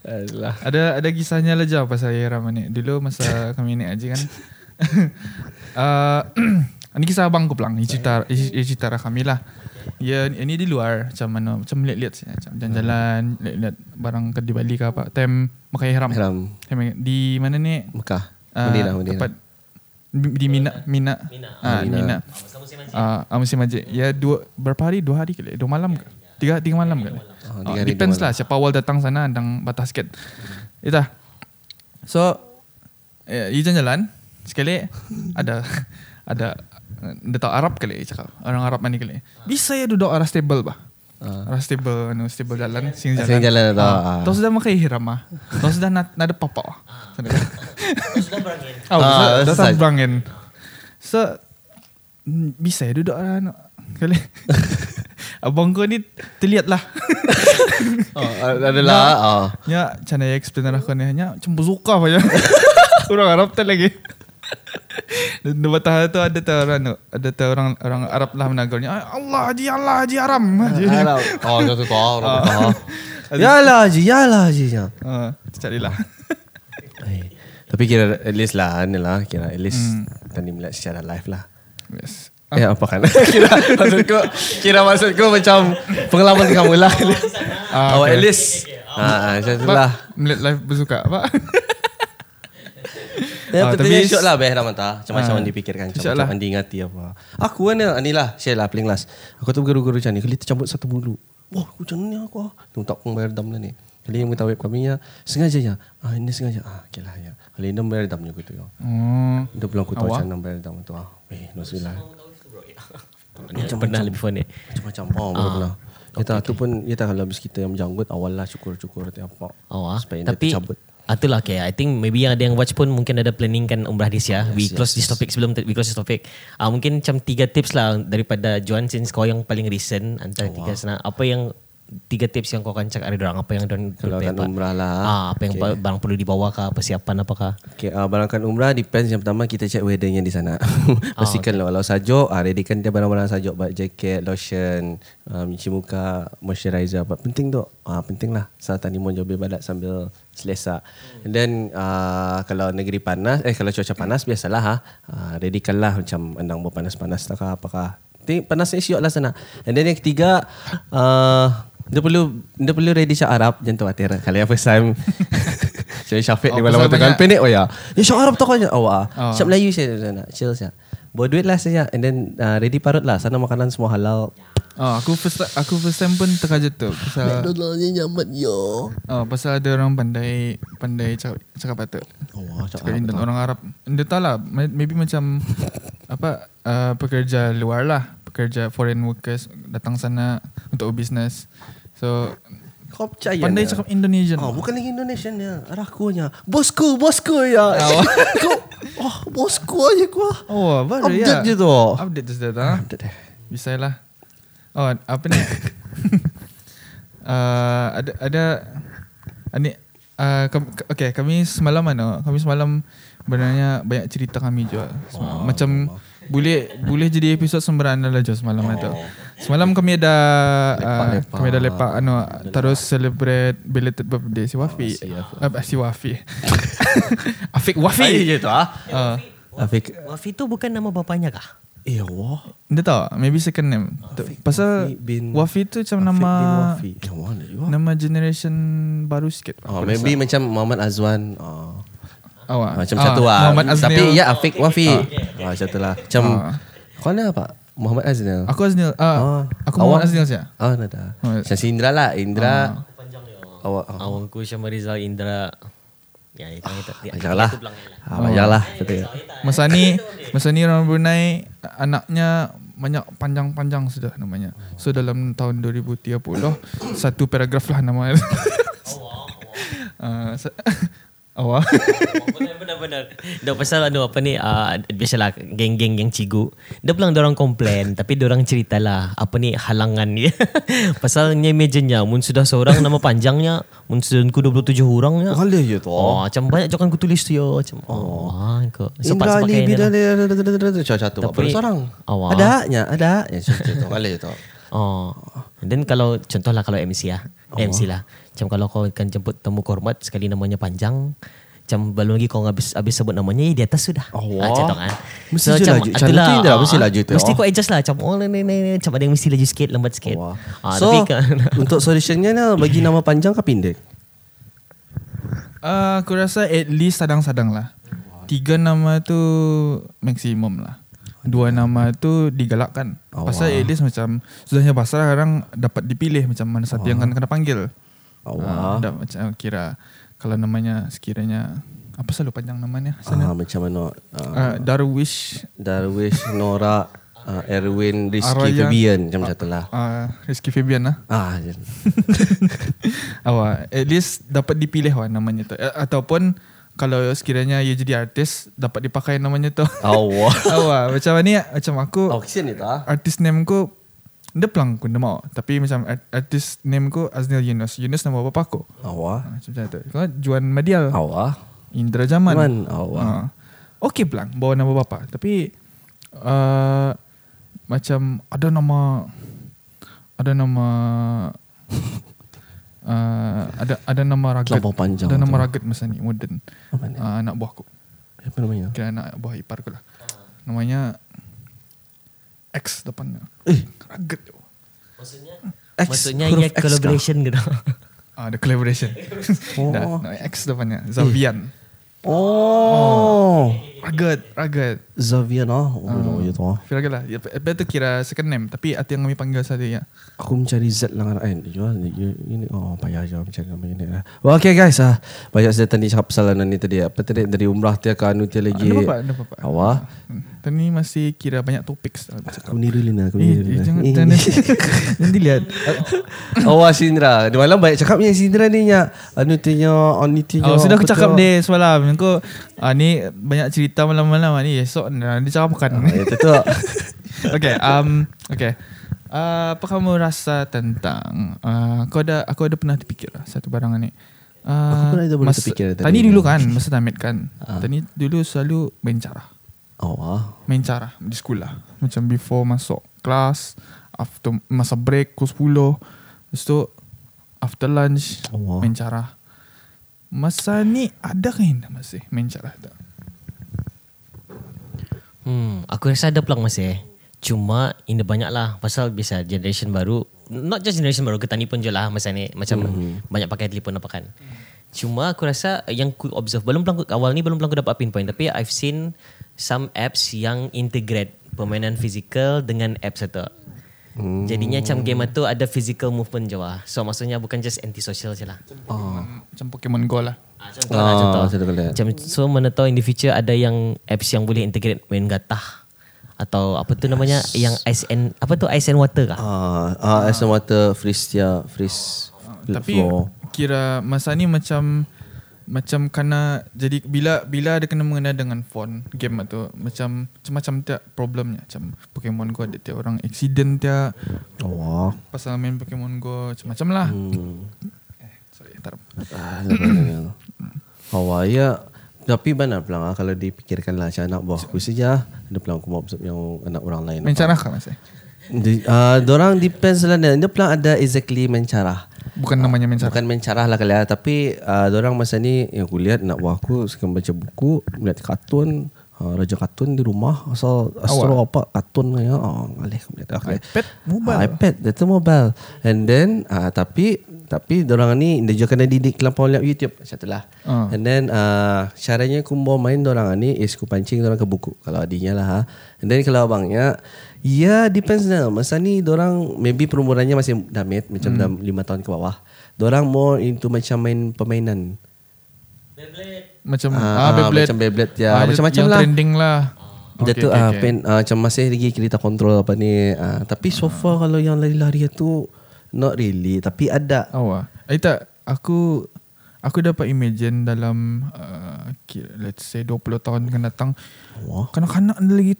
Itulah. Ada ada kisahnya lah jauh pasal ihram ni. Dulu masa kami naik haji kan. uh, [clears throat] ini kisah abang aku pelang. Ini cerita ini cerita kami lah. Ya ini di luar macam mana macam lihat-lihat saja macam jalan-jalan lihat-lihat barang ke di Bali ke apa. Time pakai ihram. Ihram. Di mana ni? Mekah. Ah, Madinah, Madinah. Tempat di Mina Mina. Ah, di Mina. Ah, ah, musim haji. Ya dua berapa hari? Dua hari kali. Dua malam ke? Tiga tiga malam. Ah, Ah, tiga hari, depends lah siapa awal datang sana dan batas sikit. Itulah. So eh, you jalan-jalan sekali ada [laughs] ada dia tahu Arab kali cakap. Orang Arab mana kali. Bisa ya duduk arah stable bah. Arah stable anu stable jalan sing jalan. Sing jalan. Ah. Ah. Tahu sudah makai ihram ah. Tahu sudah nak nada papa. ah. Sudah berangin. [laughs] Oh, Ah, ah, selesai. datang berangin. So, mm, bisa ya duduk lah. anak. Kali. [laughs] Abang kau ni terlihat lah. [laughs] Oh, adalah. Oh. Ya, macam mana ya explain arah kau ni. Ya, macam bersuka apa ya. orang Arab tu lagi. Dan di batas tu ada tu orang tu. Ada tu orang orang Arab lah menagurnya. "Ah, Allah haji, Allah haji haram. Haji. Alah. [laughs] Oh, tu tu tahu. Orang tahu. Yalah [laughs] Haji, yalah Haji. Ya. Ah, carilah. [laughs] Eh, Tapi kira at least lah, ni lah. Kira at least tadi melihat secara live lah. Yes. Eh apa kan? kira maksudku kira maksudku macam pengalaman kamu lah. Ah, okay. at least. Ha, macam tu Pak, lah. Melihat live bersuka Pak Ya, Ah, tapi syok lah Beh Ramanta. Macam macam Ah, Andi fikirkan. Macam, syok macam lah. Andi ingati apa. Aku kan Andi lah. Share lah paling last. Aku tu guru-guru macam ni. Kali tercabut satu bulu. Wah aku macam ni aku. ah. Tu tak pun bayar dam lah ni. Kali yang minta web kami ya. Sengaja ya. Ah ini sengaja. Ah okay lah ya. Kali ini bayar dam juga tu ya. Oh Dia bilang aku tahu Awak? macam mana bayar dam tu. Ah. Eh Nasilah. Macam pernah lebih fun ni. Macam-macam. Oh ah. pernah. Kita tu pun kita kalau habis kita yang menjanggut awal lah syukur-syukur tiap apa. Oh, ah. Supaya dia Tapi tercabut. Ah, itulah okay. I think maybe yang ada yang watch pun mungkin ada planning kan umrah this year. we close this topic sebelum we close this topic. Ah mungkin macam tiga tips lah daripada Joan since kau yang paling recent antara tiga sana. Apa yang tiga tips yang kau akan cakap ada orang apa yang dorang Kalau akan umrah lah. Ah apa yang okay. barang perlu dibawa kah persiapan apakah? Okay, uh, barangkan umrah depends yang pertama kita check weathernya di sana. [laughs] Pastikan oh, okay. kalau sajuk, ah readykan dia barang-barang sajuk, baik jaket, lotion, um, cuci muka, moisturizer apa. Penting tu. Ah penting lah. Saat honeymoon jauh badat sambil selesa. And then uh, kalau negeri panas, eh kalau cuaca panas biasalah ha. Uh, readykan lah macam andang berpanas-panas tak kah, apakah. Think panas ni lah sana. And then yang ketiga, uh, dia perlu dia perlu ready syak Arab jangan khawatir. Kalau [laughs] yang first time saya Syafiq Oh, ni malam banyak- pendek oh ya. Ya syak Arab tak kau awak. Oh. Syak Melayu saya sana. Chill syak. Bawa duit lah saya and then uh, ready parut lah. Sana makanan semua halal. Oh, aku first aku first time pun terkajut tu pasal ni nyaman yo. oh, pasal ada orang pandai pandai cakap, cakap patut. Oh, Cakap Indon orang Arab. Dia tahu lah may- maybe macam apa uh, pekerja luar lah, pekerja foreign workers datang sana untuk business. So Kau percaya pandai tak? cakap Indonesian. Oh, bukan lagi Indonesian ya. Arakunya. Bosku, bosku ya. [laughs] Kau, oh, bosku aja gua. Oh, baru ya. Update je tu. Update je dah. Ha? Update eh. Bisa lah. Oh, apa ni? uh, [laughs] ada ada ini uh, kam- okay, kami semalam mana? Kami semalam sebenarnya banyak cerita kami juga. Semalam. Macam boleh boleh jadi episod sembarangan lah je semalam itu. Semalam kami ada uh, Lepak-lepak. kami ada lepak anu terus celebrate belated birthday si Wafi. Uh, si Wafi. Afik Wafi. [laughs] Je tu ah. Uh, Afik. Wafi tu bukan nama bapanya kah? Eh, wah. dia tahu maybe second name. Pasal Wafi bin- Wafi tu macam Afiq nama Wafi. You? Nama generation baru sikit. Oh, maybe macam Muhammad Azwan. Oh. Awak. Macam satu lah. Muhammad Aznil. Tapi ya Afiq Wafi. Ah, macam tu lah. Macam Ah. kau ni apa? Muhammad Aznil. Aku Aznil. Ah, Ah. aku Muhammad Awak? Aznil saja. Oh, ada. Oh, Macam si Indra lah. Indra. Awak. Oh. Awangku Syama Rizal Indra. Ya, itu kita. Janganlah. itu lah. Ah, Janganlah. Betul. Masa ni, masa ni orang Brunei anaknya banyak panjang-panjang sudah namanya. So dalam tahun 2030 satu paragraf lah nama. [laughs] Ah, sa- [laughs] Awak. Benar-benar. Dah pasal anu apa ni uh, biasalah geng-geng yang cigu. Dia bilang orang komplain tapi orang cerita lah apa ni halangan dia. Pasalnya mejanya mun sudah seorang nama panjangnya mun sudah ku 27 orangnya. Boleh je tu. Oh, macam banyak jangan ku tulis tu yo macam oh, oh ko. Indra Ali pakai ni lah. Bidal Macam satu Tapi- seorang. Ada nya Ada Ya tu Boleh je tu Oh. Dan kalau contohlah kalau MC lah. MC lah. Macam kalau kau akan jemput temu kehormat sekali namanya panjang. Macam belum lagi kau habis habis sebut namanya di atas sudah. Oh, Ah, macam tu kan. Mesti je laju. Macam itulah, tu Indra, ah, mesti laju tu. Mesti Oh. kau adjust lah. Macam oh ni ni ni. Macam ada yang mesti laju sikit, lambat sikit. Wah. Ah, So tapi kan, [laughs] Untuk solutionnya ni Bagi nama panjang ke pendek Ah, aku rasa at least sadang-sadang lah. Tiga nama tu maksimum lah. Dua nama tu digalakkan. Oh, Pasal at least macam sudahnya pasal sekarang dapat dipilih macam mana satu yang akan kena panggil. Oh, Ah, dah macam kira kalau namanya sekiranya apa selalu panjang namanya ah, sana? Macam mana uh, Uh, Darwish Darwish Nora uh, Erwin Rizky Araya. Fabian Macam satu lah uh, Rizky Fabian lah. Ah, [laughs] Awak at least dapat dipilih lah namanya tu. Uh, ataupun kalau sekiranya ia jadi artis dapat dipakai namanya tu. Allah [laughs] Awak macam ni macam aku Oh kesian ni tak artis name ku dia pelang aku dia mau tapi macam art- artis name ku Aznil Yunus. Yunus nama bapa aku. Awak Ah, Macam tu. Kau Juan Madial. Awak Indra Jaman. Man Awak Ha. Okey pelang bawa nama bapa tapi uh, macam ada nama ada nama [laughs] uh, ada ada nama ragat Terlampau panjang ada nama ragat masa ni modern uh, anak buah aku Apa namanya kira anak buah ipar aku lah namanya X depannya. Eh. Rugged. Maksudnya X, Maksudnya ia X kah? collaboration gitu. [laughs] Ah, ada collaboration. Oh. Dah, no, X depannya. Zavian. Oh. Rugged, rugged. Xavier ah. Oh, ya tu. ah. Feel lah. Ya, Apa tu kira second name. Tapi hati yang kami panggil saja ya. Aku mencari Z lah kan. Eh, jual ini oh payah je mencari nama ini. lah. Well, okay guys ah. Banyak saya tadi cakap pasal ni tadi. Apa tadi dari umrah dia ke anu dia lagi. Ada apa? Ada apa? Awak. Hmm. Tadi masih kira banyak topik. Aku niru Lina. Aku Eh, niru eh, Lina. jangan, Eh. jangan [laughs] nanti lihat. Awak Sindra. Di malam baik cakapnya Sindra ni nya. Anu tanya, anu tanya. Oh, sudah aku cakap deh semalam. Aku ah, ni banyak cerita malam-malam ni. Esok nah, dia cakap bukan. Ah, ya, tu tu. [laughs] okay, um, okay. Uh, apa kamu rasa tentang uh, kau ada aku ada pernah terfikir lah satu barang ni. Uh, Aku pernah ada boleh terfikir tadi. Tadi dulu kan masa tamit kan. Ah. Tadi dulu selalu main cara. Awak. Main cara di sekolah. Macam before masuk kelas, after masa break pukul 10. Lepas tu after lunch Allah. main cara. Masa ni ada kan masih main cara tak? Hmm, aku rasa ada peluang masih. Cuma ini banyak lah pasal biasa generation baru not just generation baru kita ni pun je lah masa ni macam banyak pakai telefon apa kan. Cuma aku rasa yang aku observe belum peluang aku- awal ni belum peluang aku dapat pinpoint tapi I've seen some apps yang integrate permainan fizikal dengan apps itu. Hmm. Jadinya macam game itu ada physical movement je lah. So maksudnya bukan just anti-social je lah. Oh. Macam Pokemon Go lah. Ah, contoh lah contoh. Ah. Macam so mana tahu in the future ada yang apps yang boleh integrate main gatah atau apa tu namanya yang ice and apa tu ice and water kah? Ah, ah, as and water freeze dia, freeze Tapi floor. kira masa ni macam macam kena jadi bila bila ada kena mengenai dengan phone game tu macam macam-macam tiap problemnya macam Pokemon Go ada tiap orang accident tiap Awak. pasal main Pokemon Go macam-macam lah. Hmm. Sorry, tar. Ah, lepas Awak ya. Tapi mana pelang ah, kalau dipikirkan lah macam anak buah aku saja ada pelang aku observe yang anak orang lain. Main cara kah masih? Di, uh, dorang depends lah dia. Pelang ada exactly mencarah. Bukan namanya main cara. Bukan mencarah lah kali ya. Tapi uh, dorang masa ni yang aku lihat anak buah aku sekarang baca buku, melihat kartun, uh, raja kartun di rumah asal astro apa kartun ya. Oh, alih aku melihat. Okay. iPad, mobile. Ah, iPad, itu mobile. And then uh, tapi tapi dorang ni dia juga kena didik kelampau lihat YouTube macam tu lah. Ah. And then uh, caranya aku mau main dorang ni is aku pancing dorang ke buku kalau adiknya lah ha. And then kalau abangnya Ya depends lah Masa ni dorang Maybe perumurannya masih damit Macam dah 5 tahun ke bawah Dorang more into macam main permainan Macam Ah, ah, Beyblade. macam Beyblade, ya. Ah, Macam-macam lah. trending lah. Dia Okay, tu okay, ah, okay. pen, ah, Macam masih lagi kita kontrol apa ni ah, Tapi so far kalau yang lari-lari tu Not really Tapi ada Awak. Eh tak, aku aku dapat imagine dalam uh, let's say 20 tahun akan datang. Wah. Kanak-kanak ada lagi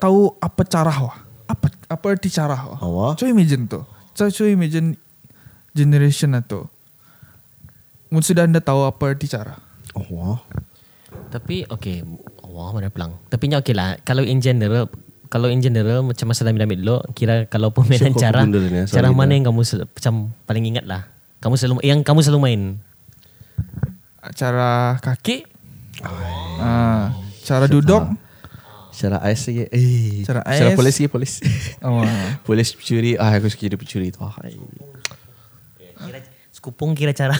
tahu apa cara wah. Apa apa arti cara wah. Awak Cuba imagine tu. Cuba cuba imagine generation itu. Mungkin sudah anda tahu apa arti cara. Awak Tapi okay Wah mana pelang Tapi ni okay lah Kalau in general Kalau in general Macam masa damit dulu Kira kalau permainan Syukur cara ni, Cara mana dah. yang kamu sel- Macam paling ingat lah? Kamu selalu Yang kamu selalu main? Cara kaki. Ah, cara duduk. Cara ais lagi eh, Cara Cara ais. polis lagi polis. Awak. [laughs] Polis pencuri. Ah aku suka jadi pencuri tu. Ah, Kira Sekupung kira cara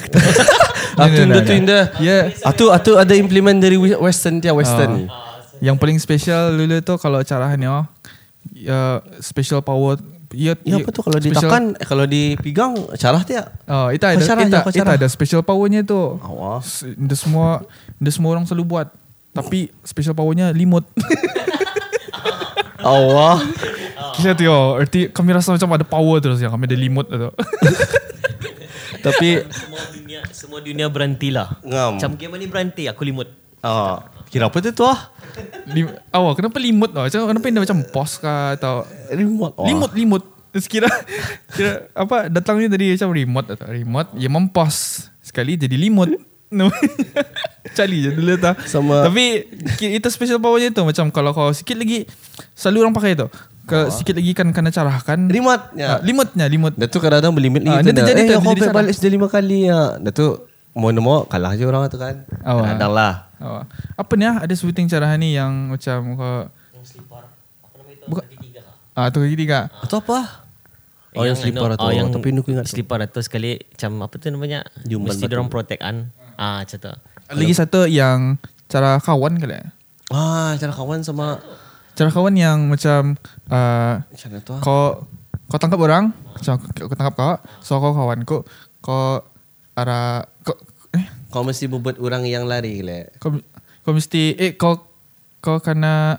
Ah, indah tu indah Ya. Atu atu ada implement dari western dia western ni Yang paling special dulu tu kalau carahan ya, ya special power. Ya, Ya apa tu kalau ditekan eh, Kalau dipegang Carah dia Oh, itu ada, Kau cara itu, itu cara. ada special powernya tu. Awak S- Dia semua, dia semua orang selalu buat. Tapi special powernya limut. [laughs] Awak Kisah tu yo, arti kami rasa macam ada power terus ya, kami ada limut tu. [laughs] Tapi Semua dunia Semua dunia berhenti lah Ngam Macam game ni berhenti Aku limut ah, Kira apa tu tu ah Lim, awak kenapa limut tu? Macam kenapa dia macam pos kah atau Remote Wah. limut limut. Terus kira kira apa datangnya tadi macam remote atau remote ya mempos sekali jadi limut. No. [laughs] Cali je dulu tak. Sama- Tapi itu special powernya tu macam kalau kau sikit lagi selalu orang pakai tu. Kalau sikit lagi kan kena carahkan. Ah, ya. limutnya limut. Dah tu kadang-kadang berlimit Ah, lagi dia tu terjadi tu, Eh kau jadi balik sudah lima kali ya Dah tu Mau mau kalah je orang tu kan Awak. Kadang lah Oh, apa ni ah ada sebuting carahan ni yang macam kau Yang slipper Apa nama itu Bukan. Kaki tiga kah? Ah, tu lagi tiga. Atau apa? Oh yang, slipper anu, atau oh, yang Tapi aku ingat tu. Slipper atau sekali Macam apa tu namanya Jumban Mesti batu. dorang protect kan Ah macam tu Lagi satu yang cara kawan kali. eh? Ah, cara kawan sama Cara kawan yang macam uh, macam tu? ah? kau kau tangkap orang, macam aku, aku tangkap kau, so kau kawan kau, kau arah kau eh Kau mesti buat orang yang lari le. kau kau mesti eh kau kau kena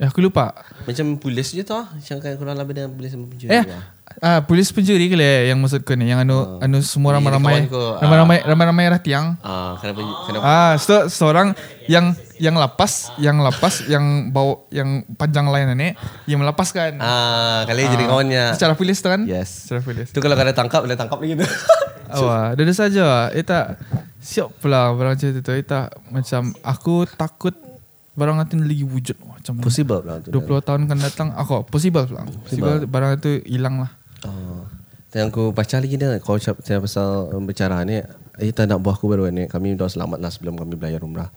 eh aku lupa. Macam polis je tu ah. Macam kan kurang lebih dengan polis sama pencuri. Eh ah. Ah polis pencuri kali yang maksud kau ni yang anu anu semua ramai-ramai kau, ah. ramai-ramai ramai-ramai arah tiang. Ah, kenapa kenapa Ah, so seorang yang yang lapas, yang lapas, yang bau yang panjang lain ni, yang melepaskan. Ah, kali jadi kawannya. Secara polis tu kan? Yes. Secara polis. Tu kalau ada tangkap, boleh tangkap lagi tu. [laughs] Awak, dah saja. Eh tak siap pula barang macam tu. Eh tak macam aku takut barang itu lagi wujud macam. Possible lah tu. 20 tahun akan datang aku possible pula. Possible barang itu hilang lah. Oh. Dan aku baca lagi dia kau cakap saya pasal bercara ni kita nak buah aku baru ni kami dah selamat lah sebelum kami belayar umrah.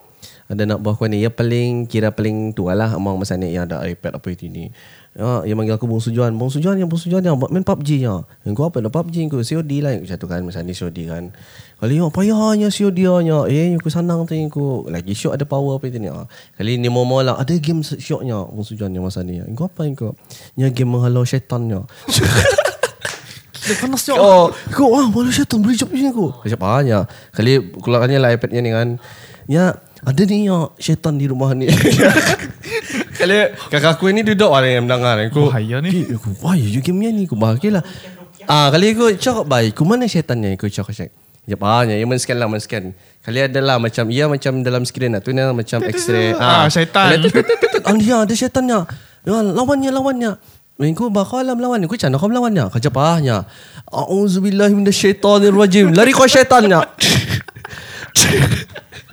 Ada nak buah aku ni yang paling kira paling tua lah among masa ni yang ada iPad apa itu ni. Ya, yang manggil aku Bung Sujuan. Bung Sujuan yang Bung Sujuan yang main PUBG ya. Yang kau apa nak PUBG kau COD lah yang satu kan masa ni COD kan. Kali yang payahnya COD nya. Eh yang aku senang tu yang aku lagi syok ada power apa itu ni. Ah. Kali ni mau lah ada game syoknya Bung Sujuan yang masa ni. Yang kau apa yang kau? Yang game menghalau syaitannya. [laughs] Dia panas je. Oh, kau ah, malu syaitan beri job ni aku. Macam banyak. Kali keluarkannya lah iPad-nya ni kan. Ya, ada ni ya syaitan di rumah ni. [laughs] Kali kakak aku ni duduk ada yang mendengar. Aku, Bahaya ni. Aku, bahaya je game ni. Aku bahagia lah. Ah, kali aku cakap baik. Aku mana syaitannya? Aku cakap cakap. Ya banyak. Ya men-scan lah, men-scan. Kali ada lah macam, ia macam dalam skrin lah. Tu ni macam x-ray. Ah, syaitan. Tu, tu. Ah, dia ada syaitannya. Ya, lawannya, lawannya. Mengko bakal alam lawan Kau cakap kau melawannya Kau pahnya A'udzubillahi minasyaitanirrajim Lari kau syaitannya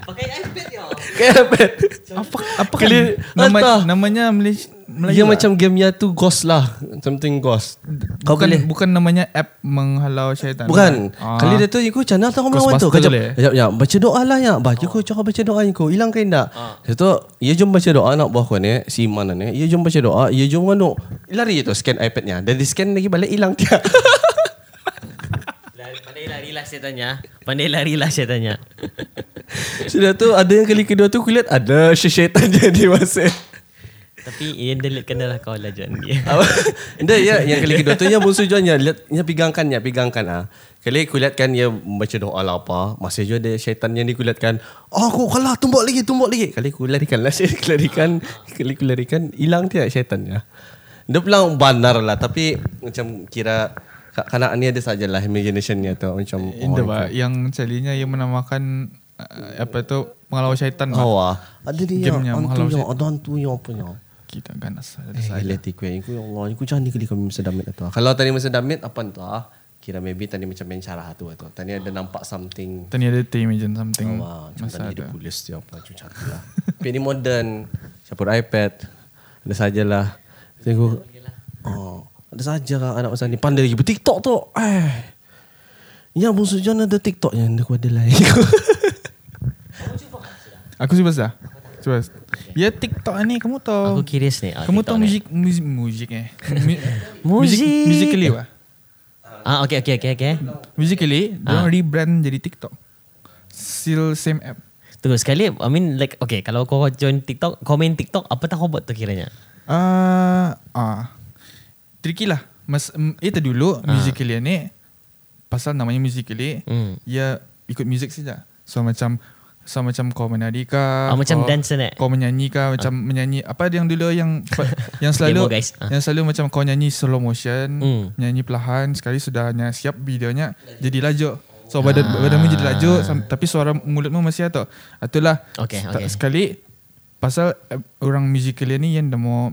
Pakai iPad ya Kepet Apa apa Kali- kan nama, namanya Malaysia Melayu Dia lah. macam gamenya tu Ghost lah. Something Ghost. Kau bukan boleh bukan namanya app menghalau syaitan. Bukan. Ah. Kali dia tu Aku macam mana kau melawan tu Kau boleh? ya, ya, Baca doa lah ya. Baca kau cakap baca doa kau Hilang kain tak Lepas tu Ia jom baca doa Nak buah kau ni Si Iman ni. Ia jom baca doa. Ia jom anu Lari je tu Scan iPadnya. Dan di scan lagi balik Hilang dia. [laughs] Pandai lari lah saya tanya Pandai lari lah saya tanya Sudah tu Ada yang kali kedua tu Aku lihat Ada syaitan [laughs] jadi masa Tapi yang delete kena lah kau lah John [laughs] dia ya, yang kali kedua tu yang musuh John ya, lihat, ya pegangkan ya, pegangkan ah. Kali aku lihat kan dia baca doa lah apa. Masih je ada syaitan yang dikulihatkan. Oh, aku kalah tumbuk lagi, tumbuk lagi. Kali aku larikan lah, [laughs] saya larikan. Kali aku larikan, hilang dia syaitannya. Dia pulang bandar lah, tapi macam kira kanak ni ada sajalah imaginationnya tu macam Ini oh, yang calinya yang menamakan uh, apa tu penghalau syaitan. Oh, ah. ada dia Game yang yang ada hantu yang apa yang. Kita ganas. Ada Eh, saya. letih ku aku ya Allah, aku jangan kali kami masa damit atau. Kalau tadi masa damit apa tu ah? Kira maybe tadi macam main cara tu atau. Tadi ada nampak something. Tadi ada to imagine something Wah, macam masa tadi ada polis dia apa macam tu lah. Tapi ini modern. Siapa iPad. Ada sajalah. Tengok. Oh, ada saja lah anak masa ni pandai lagi TikTok tu. Eh. Ya, Bung Sujan ada TikTok yang aku ada lain. [laughs] Aku cuba dah. Cuba. Ya TikTok ni kamu tahu. Aku curious ni ah, kamu TikTok tahu ni. muzik muzik muzik eh. [laughs] Mu- Muzik. Music musically apa? Ah okay okay okay okay Musically, Ah. dia rebrand jadi TikTok. Still same app. Tunggu sekali I mean like Okay kalau kau join TikTok main TikTok Apa tak kau buat tu kiranya Ah, ah. Tricky lah. Mas mm, itu dulu musically ni pasal namanya musically, Hmm. ya ikut music saja. So macam so macam kau menari kah? Ah, macam kau, dance ni? Kau menyanyi kah? Macam menyanyi apa yang dulu yang [laughs] yang selalu Demo, guys. Ah. yang selalu macam kau nyanyi slow motion, Hmm. nyanyi perlahan sekali sudahnya siap videonya jadi laju. So badan badanmu jadi laju tapi suara mulutmu masih ada. Itulah. Okay, okay. Sekali pasal eh, orang musical ni yang dah mau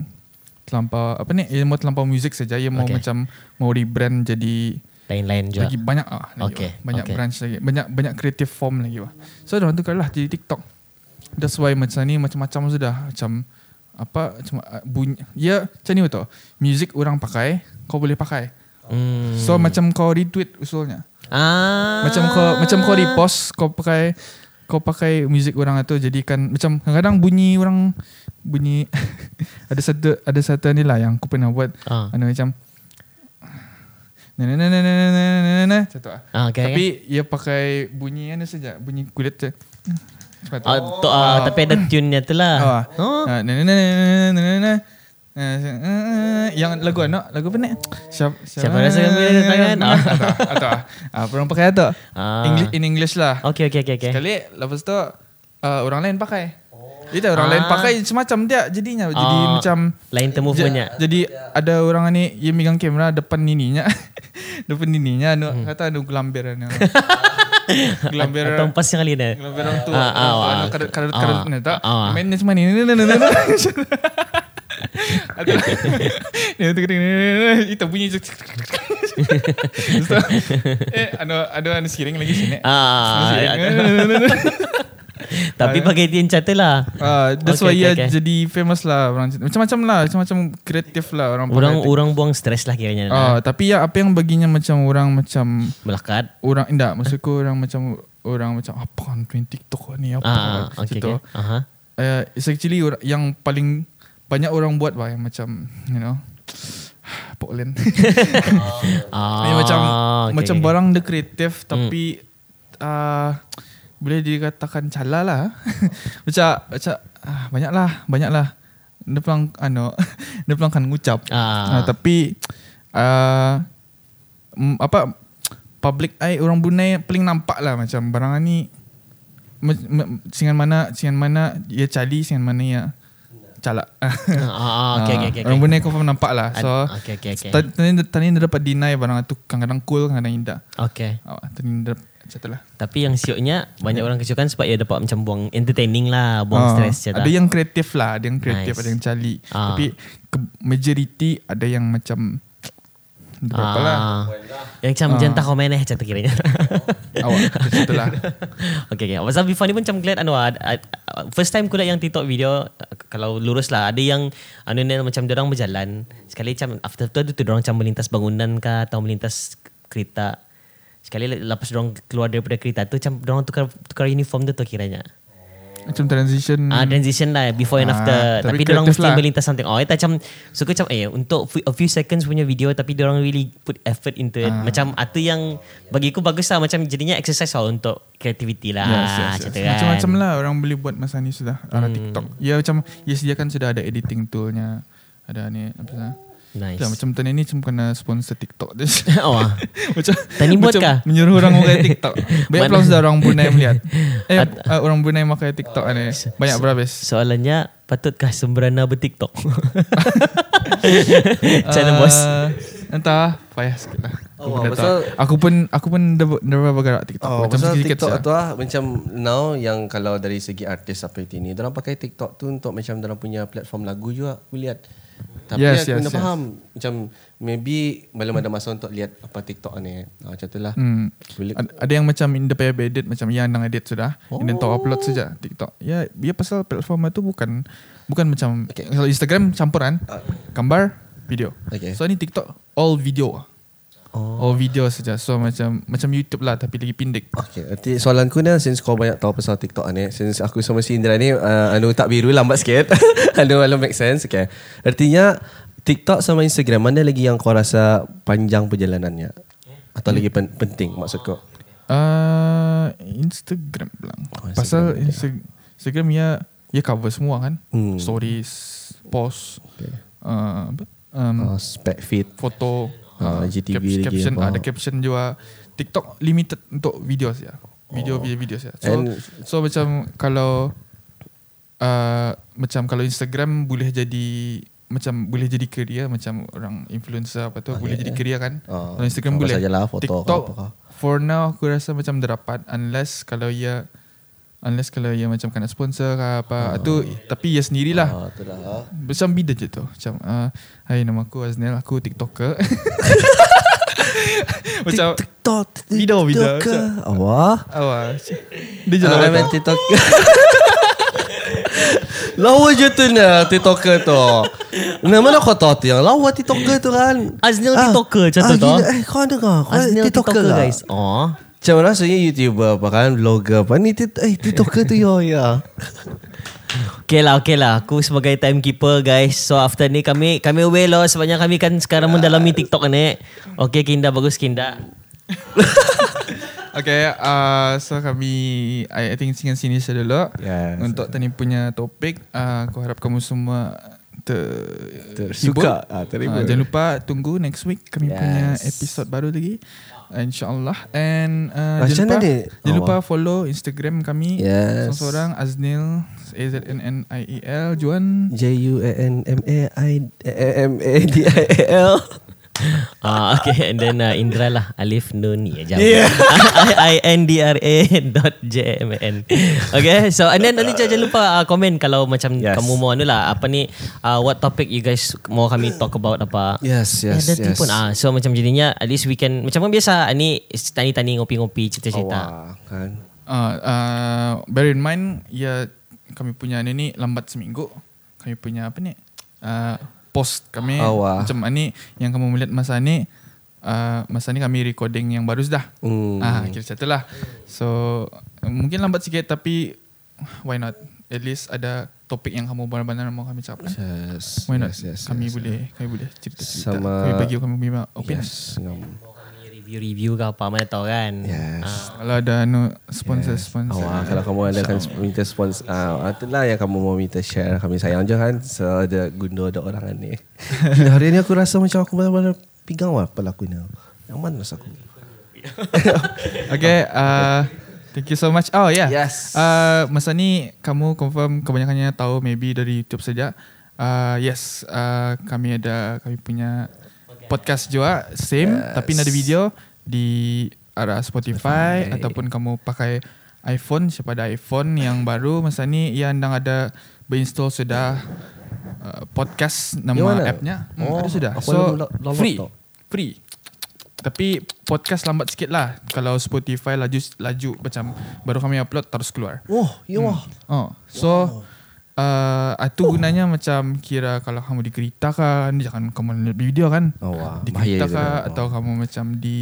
terlampau apa ni yang mau terlampau music saja yang mau Okay. macam mau rebrand jadi Lain-lain juga lagi banyak ah lagi Okay, wah. banyak okay. branch lagi banyak banyak creative form lagi wah. So dah tu lah jadi TikTok. That's why macam ni macam-macam sudah macam apa macam ah, bunyi ya macam ni betul. Music orang pakai kau boleh pakai. hmm. So macam kau retweet usulnya. Ah Macam kau macam kau repost kau pakai kau pakai muzik orang tu jadikan macam kadang-kadang bunyi orang bunyi [laughs] ada satu ada satu ni lah yang aku pernah buat Ah. anu macam na na na na na na macam tu ah. Ah, okay, Tapi ia pakai bunyi anu saja, bunyi kulit tu. Cepat tu. Ah, tu, ah, tapi ada tune-nya tu lah. Ah. Oh. Na na na na na. Ah, ah, Yang lagu anak Lagu apa ni Siapa, Siapa rasa gembira di tangan? Atau Atau ah, Orang pakai atau Ah. English, In English lah Okay, okay, okay. okay. Sekali Lepas tu uh, Orang lain pakai jadi ah. orang lain ah. pakai semacam dia jadinya oh. jadi ah. macam lain temu punya. Jadi yeah. ada orang ni yang megang kamera depan ininya. [laughs] depan ininya anu hmm. kata anu gelamber anu. [laughs] gelamber. Atau pas yang dah. Eh? Gelamber tu. Ah, ah, ah, kadut kada ah, tak? Main ni semani. Ini ini ini. Ini itu kering. Bunyi. [laughs] Eh, ada ada anu siring lagi sini. Ah, [laughs] Tapi pakai dia macam tu lah. Ah, that's Okay, why okay, ia okay. jadi famous lah orang macam-macam lah macam-macam kreatif lah orang Orang pakai orang buang stres lah kiranya. Ah, tapi ya apa yang baginya macam orang macam Melekat. orang enggak maksudku orang macam orang macam apa kan main TikTok ni apa Ah, macam okay, tu. okay. Aha. Uh, it's actually yang paling banyak orang buat bah yang macam you know Portland. [laughs] Ah, Ni macam okay, macam okay. barang dia kreatif tapi uh, boleh dikatakan cala lah. [laughs] macam macam ah, banyak lah, banyak lah. Dia pelang ano, [laughs] dia pelang kan ngucap. Ah. Ah, tapi uh, apa public eye orang Brunei paling nampak lah macam barang ni singan mana singan mana dia cali singan mana ya calak. [laughs] Ah, ah, okay, okay, okay. Orang Brunei confirm nampak lah. So okay, okay, okay. ta- tadi tadi dapat deny barang tu kadang-kadang cool kadang-kadang indah. Okay. Oh, tadi dapat macam tu lah. Tapi yang sioknya banyak orang kesukaan sebab ia dapat macam buang entertaining lah, buang Ah, stres je Ada yang kreatif lah, ada yang kreatif, Nice. ada yang cali. Ah. Tapi ke, majority ada yang macam berapa lah. Ah. Yang macam Ah. jentah komen eh macam tu kiranya. [laughs] Awak macam tu lah. [laughs] okay, okay. Pasal before ni pun macam glad anu ah, ah, first time aku lihat yang TikTok video kalau lurus lah ada yang anu ni macam dia orang berjalan sekali macam after tu tu dia orang macam melintas bangunan kah atau melintas kereta sekali lepas dia orang keluar daripada kereta tu macam dia orang tukar tukar uniform tu tu kiranya. Macam transition. Ah transition lah before and. Ah, after. tapi Tapi dia orang mesti lah. melintas something. Oh, itu macam suka macam eh untuk a few seconds punya video tapi dia orang really put effort into it. Ah. Macam itu yang bagi aku bagus lah macam jadinya exercise lah untuk creativity lah. Yes, yes, Macam yes. kan. Macam-macam lah orang boleh buat masa ni sudah arah Hmm. TikTok. Ya macam ya sediakan sudah ada editing toolnya. Ada ni apa sana. Nice. Lah, macam tadi ni cuma kena sponsor TikTok je. [laughs] oh, ah. [laughs] macam Tani buat macam kah? Menyuruh orang pakai TikTok. [laughs] Banyak peluang sudah orang Brunei melihat. Eh At- uh, orang Brunei pakai TikTok ni. Banyak berhabis. Soalannya patutkah sembrana bertiktok? Macam mana bos? Uh, Entah, payah sikit lah. Aku, Oh, pun dah pasal- aku pun aku pun dah dah berapa gerak TikTok. Oh, macam pasal TikTok tu lah Macam now Yang kalau dari segi artis seperti ni Diorang pakai TikTok tu Untuk macam Diorang punya platform lagu juga Aku lihat Tapi Yes, aku yes, kena yes. faham Macam Maybe Belum ada masa untuk lihat Apa TikTok ni ah, Macam tu lah Hmm. Ad- Ada yang macam in the pay edit macam yang nang edit sudah. Oh. And then top upload saja TikTok. Ya, dia pasal platform itu bukan bukan macam Okay. kalau Instagram campuran Ah. gambar, video. Okay. So ni TikTok all video. Oh. All video saja. So macam macam YouTube lah tapi lagi pendek. Okay, nanti soalanku ni since kau banyak tahu pasal TikTok ni, since aku sama si Indra ni uh, anu tak biru lambat sikit. [laughs] anu anu make sense. Okay. Artinya TikTok sama Instagram mana lagi yang kau rasa panjang perjalanannya? Atau lagi pen- penting maksud kau? Uh, Instagram bilang. Oh, Instagram, pasal okay. Insta- Instagram ya ya cover semua kan. Hmm. Stories, post, Okay. uh? Um, Uh, spec fit. foto Ah, uh, GTV cap- lagi caption apa. ada caption juga TikTok limited untuk video saja video video video saja so And- so macam kalau uh, macam kalau Instagram boleh jadi macam boleh jadi career macam orang influencer apa tu Okay. boleh jadi career kan? Ah, kalau Instagram boleh. sajalah, foto TikTok for now aku rasa macam dapat unless kalau ia unless kalau ia macam kena sponsor ke apa tu tapi ia sendirilah Ah, tu lah. macam bida je tu Macam uh, Hai nama aku Aznel Aku TikToker [laughs] Macam TikTok. Video, video. Awak. Awak Dia je Ah, lah main TikTok. [laughs] Lawa je tu nak TikToker tu. Nah, mana kau tahu tu yang lawa TikToker tu kan? Aznil TikToker macam tu ah, gila. Eh, kau? Kau Aznil TikToker, ke? guys. Oh. Macam rasanya YouTuber apa kan Vlogger apa Ni eh, TikToker tu ya ya Okay lah, okay lah. Aku sebagai timekeeper guys. So after ni kami kami away loh. Sebabnya kami kan sekarang mendalami TikTok ni. Okay Kinda, bagus Kinda. [laughs] Okay, uh, so kami I, I think singgah sini saja dulu. Yes. Untuk tadi punya topik, uh, aku harap kamu semua ter, Tersuka. Ah, terhibur. Uh, jangan lupa tunggu next week kami Yes. punya episod baru lagi. InsyaAllah. And uh, Macam jangan lupa, mana ni? jangan Oh, lupa follow Instagram kami. Yes. Seorang Aznil A-Z-N-N-I-E-L Juan J-U-A-N-M-A-I-M-A-D-I-A-L Ah okay and then uh, Indra lah Alif Nun ya jam. Yeah. I N D R A [laughs] dot J M N. Okay so and then nanti jangan lupa uh, komen kalau macam Yes. kamu mau anu lah apa ni uh, what topic you guys mau kami talk about apa. Yes, yes, Ada yes. pun ah so macam jadinya at least we can macam kan biasa ni tani-tani ngopi-ngopi cerita-cerita. Awak kan uh, uh, Bear in mind Ya kami punya ni ni Lambat seminggu Kami punya apa ni uh, Post kami. Awak. Macam ni Yang kamu melihat masa ni uh, Masa ni kami recording yang baru sudah. Hmm. Ah, kira macam itulah So Mungkin lambat sikit Tapi Why not? At least ada topik yang kamu benar-benar mau kami cakap Yes, Why not? yes, yes, Kami yes, boleh Kami boleh cerita-cerita. Sama- Kami bagi kami punya opinion. Yes ngam. Review-review ke apa mana tahu kan. Yes. Ah. Kalau ada no, sponsor-sponsor Awak kalau kamu ada kan minta sponsor ah itulah yang kamu mau minta share kami sayang je kan so ada gundo ada orang ni. [laughs] Gila, hari ni aku rasa macam aku benar-benar pegang lah pelakunya. Nyaman rasa aku. [laughs] Okay, uh, thank you so much. Oh yeah. Yes. Uh, masa ni kamu confirm kebanyakannya tahu maybe dari YouTube saja. Uh, yes, uh, kami ada kami punya podcast juga same Yes. tapi ada video di arah Spotify, Spotify. ataupun kamu pakai iPhone. Siapa ada iPhone yang baru masa ni yang dah ada berinstall sudah uh, podcast nama mana? appnya? Hmm, Oh, ada sudah. so free. free. Tapi podcast lambat sikit lah. Kalau Spotify laju laju macam Baru kami upload terus keluar. Oh, ya wah. Oh, so uh, itu gunanya macam kira kalau kamu di kereta kan, jangan kamu lihat video kan. Oh, wah. Di Bahaya kereta je kah dah. atau kamu macam di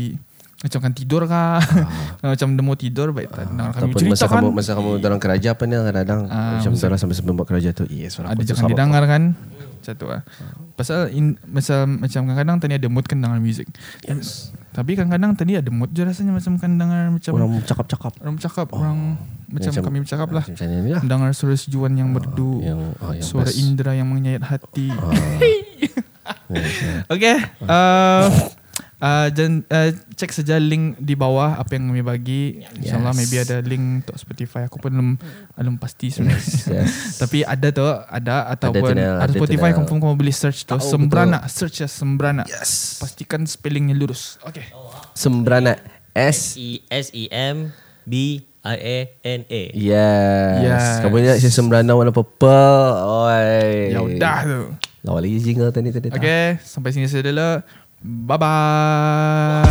macam kan tidur kah? [laughs] macam demo tidur baik tak dengar kami Ataupun cerita masa kan. kamu masa kamu dalam kerja apa ni kadang-kadang Ah, macam dalam sampai sebelum buat kerja tu yes ada jangan didengar kan. Macam tu lah. Pasal in, macam macam kadang-kadang tadi ada mood kan dengar music. Yes. Tapi kadang-kadang tadi ada mood je rasanya macam kan dengar macam orang, orang cakap-cakap bercakap, orang macam, Macam- kami bercakap lah. macam lah. Dengar suara sejuan yang merdu. yang ah, yang suara best. indera yang menyayat hati. Ah. [laughs] Yes. Okay. Uh, [laughs] uh, dan uh, cek saja link di bawah apa yang kami bagi. InsyaAllah Yes. maybe ada link untuk Spotify. Aku pun belum belum pasti sebenarnya. yes. [laughs] Tapi ada tu, ada ataupun ada, ada Spotify confirm kamu boleh search tu. Sembrana, search ya Sembrana. Yes. Pastikan spellingnya lurus. Okay. Sembrana S E S E M B I A N A. Yes. Yes. Kamu ingat si sembrana warna purple? Oi. Ya udah tu. Lawa lagi jingle tadi tadi. Okay, sampai sini saja dulu. Bye-bye.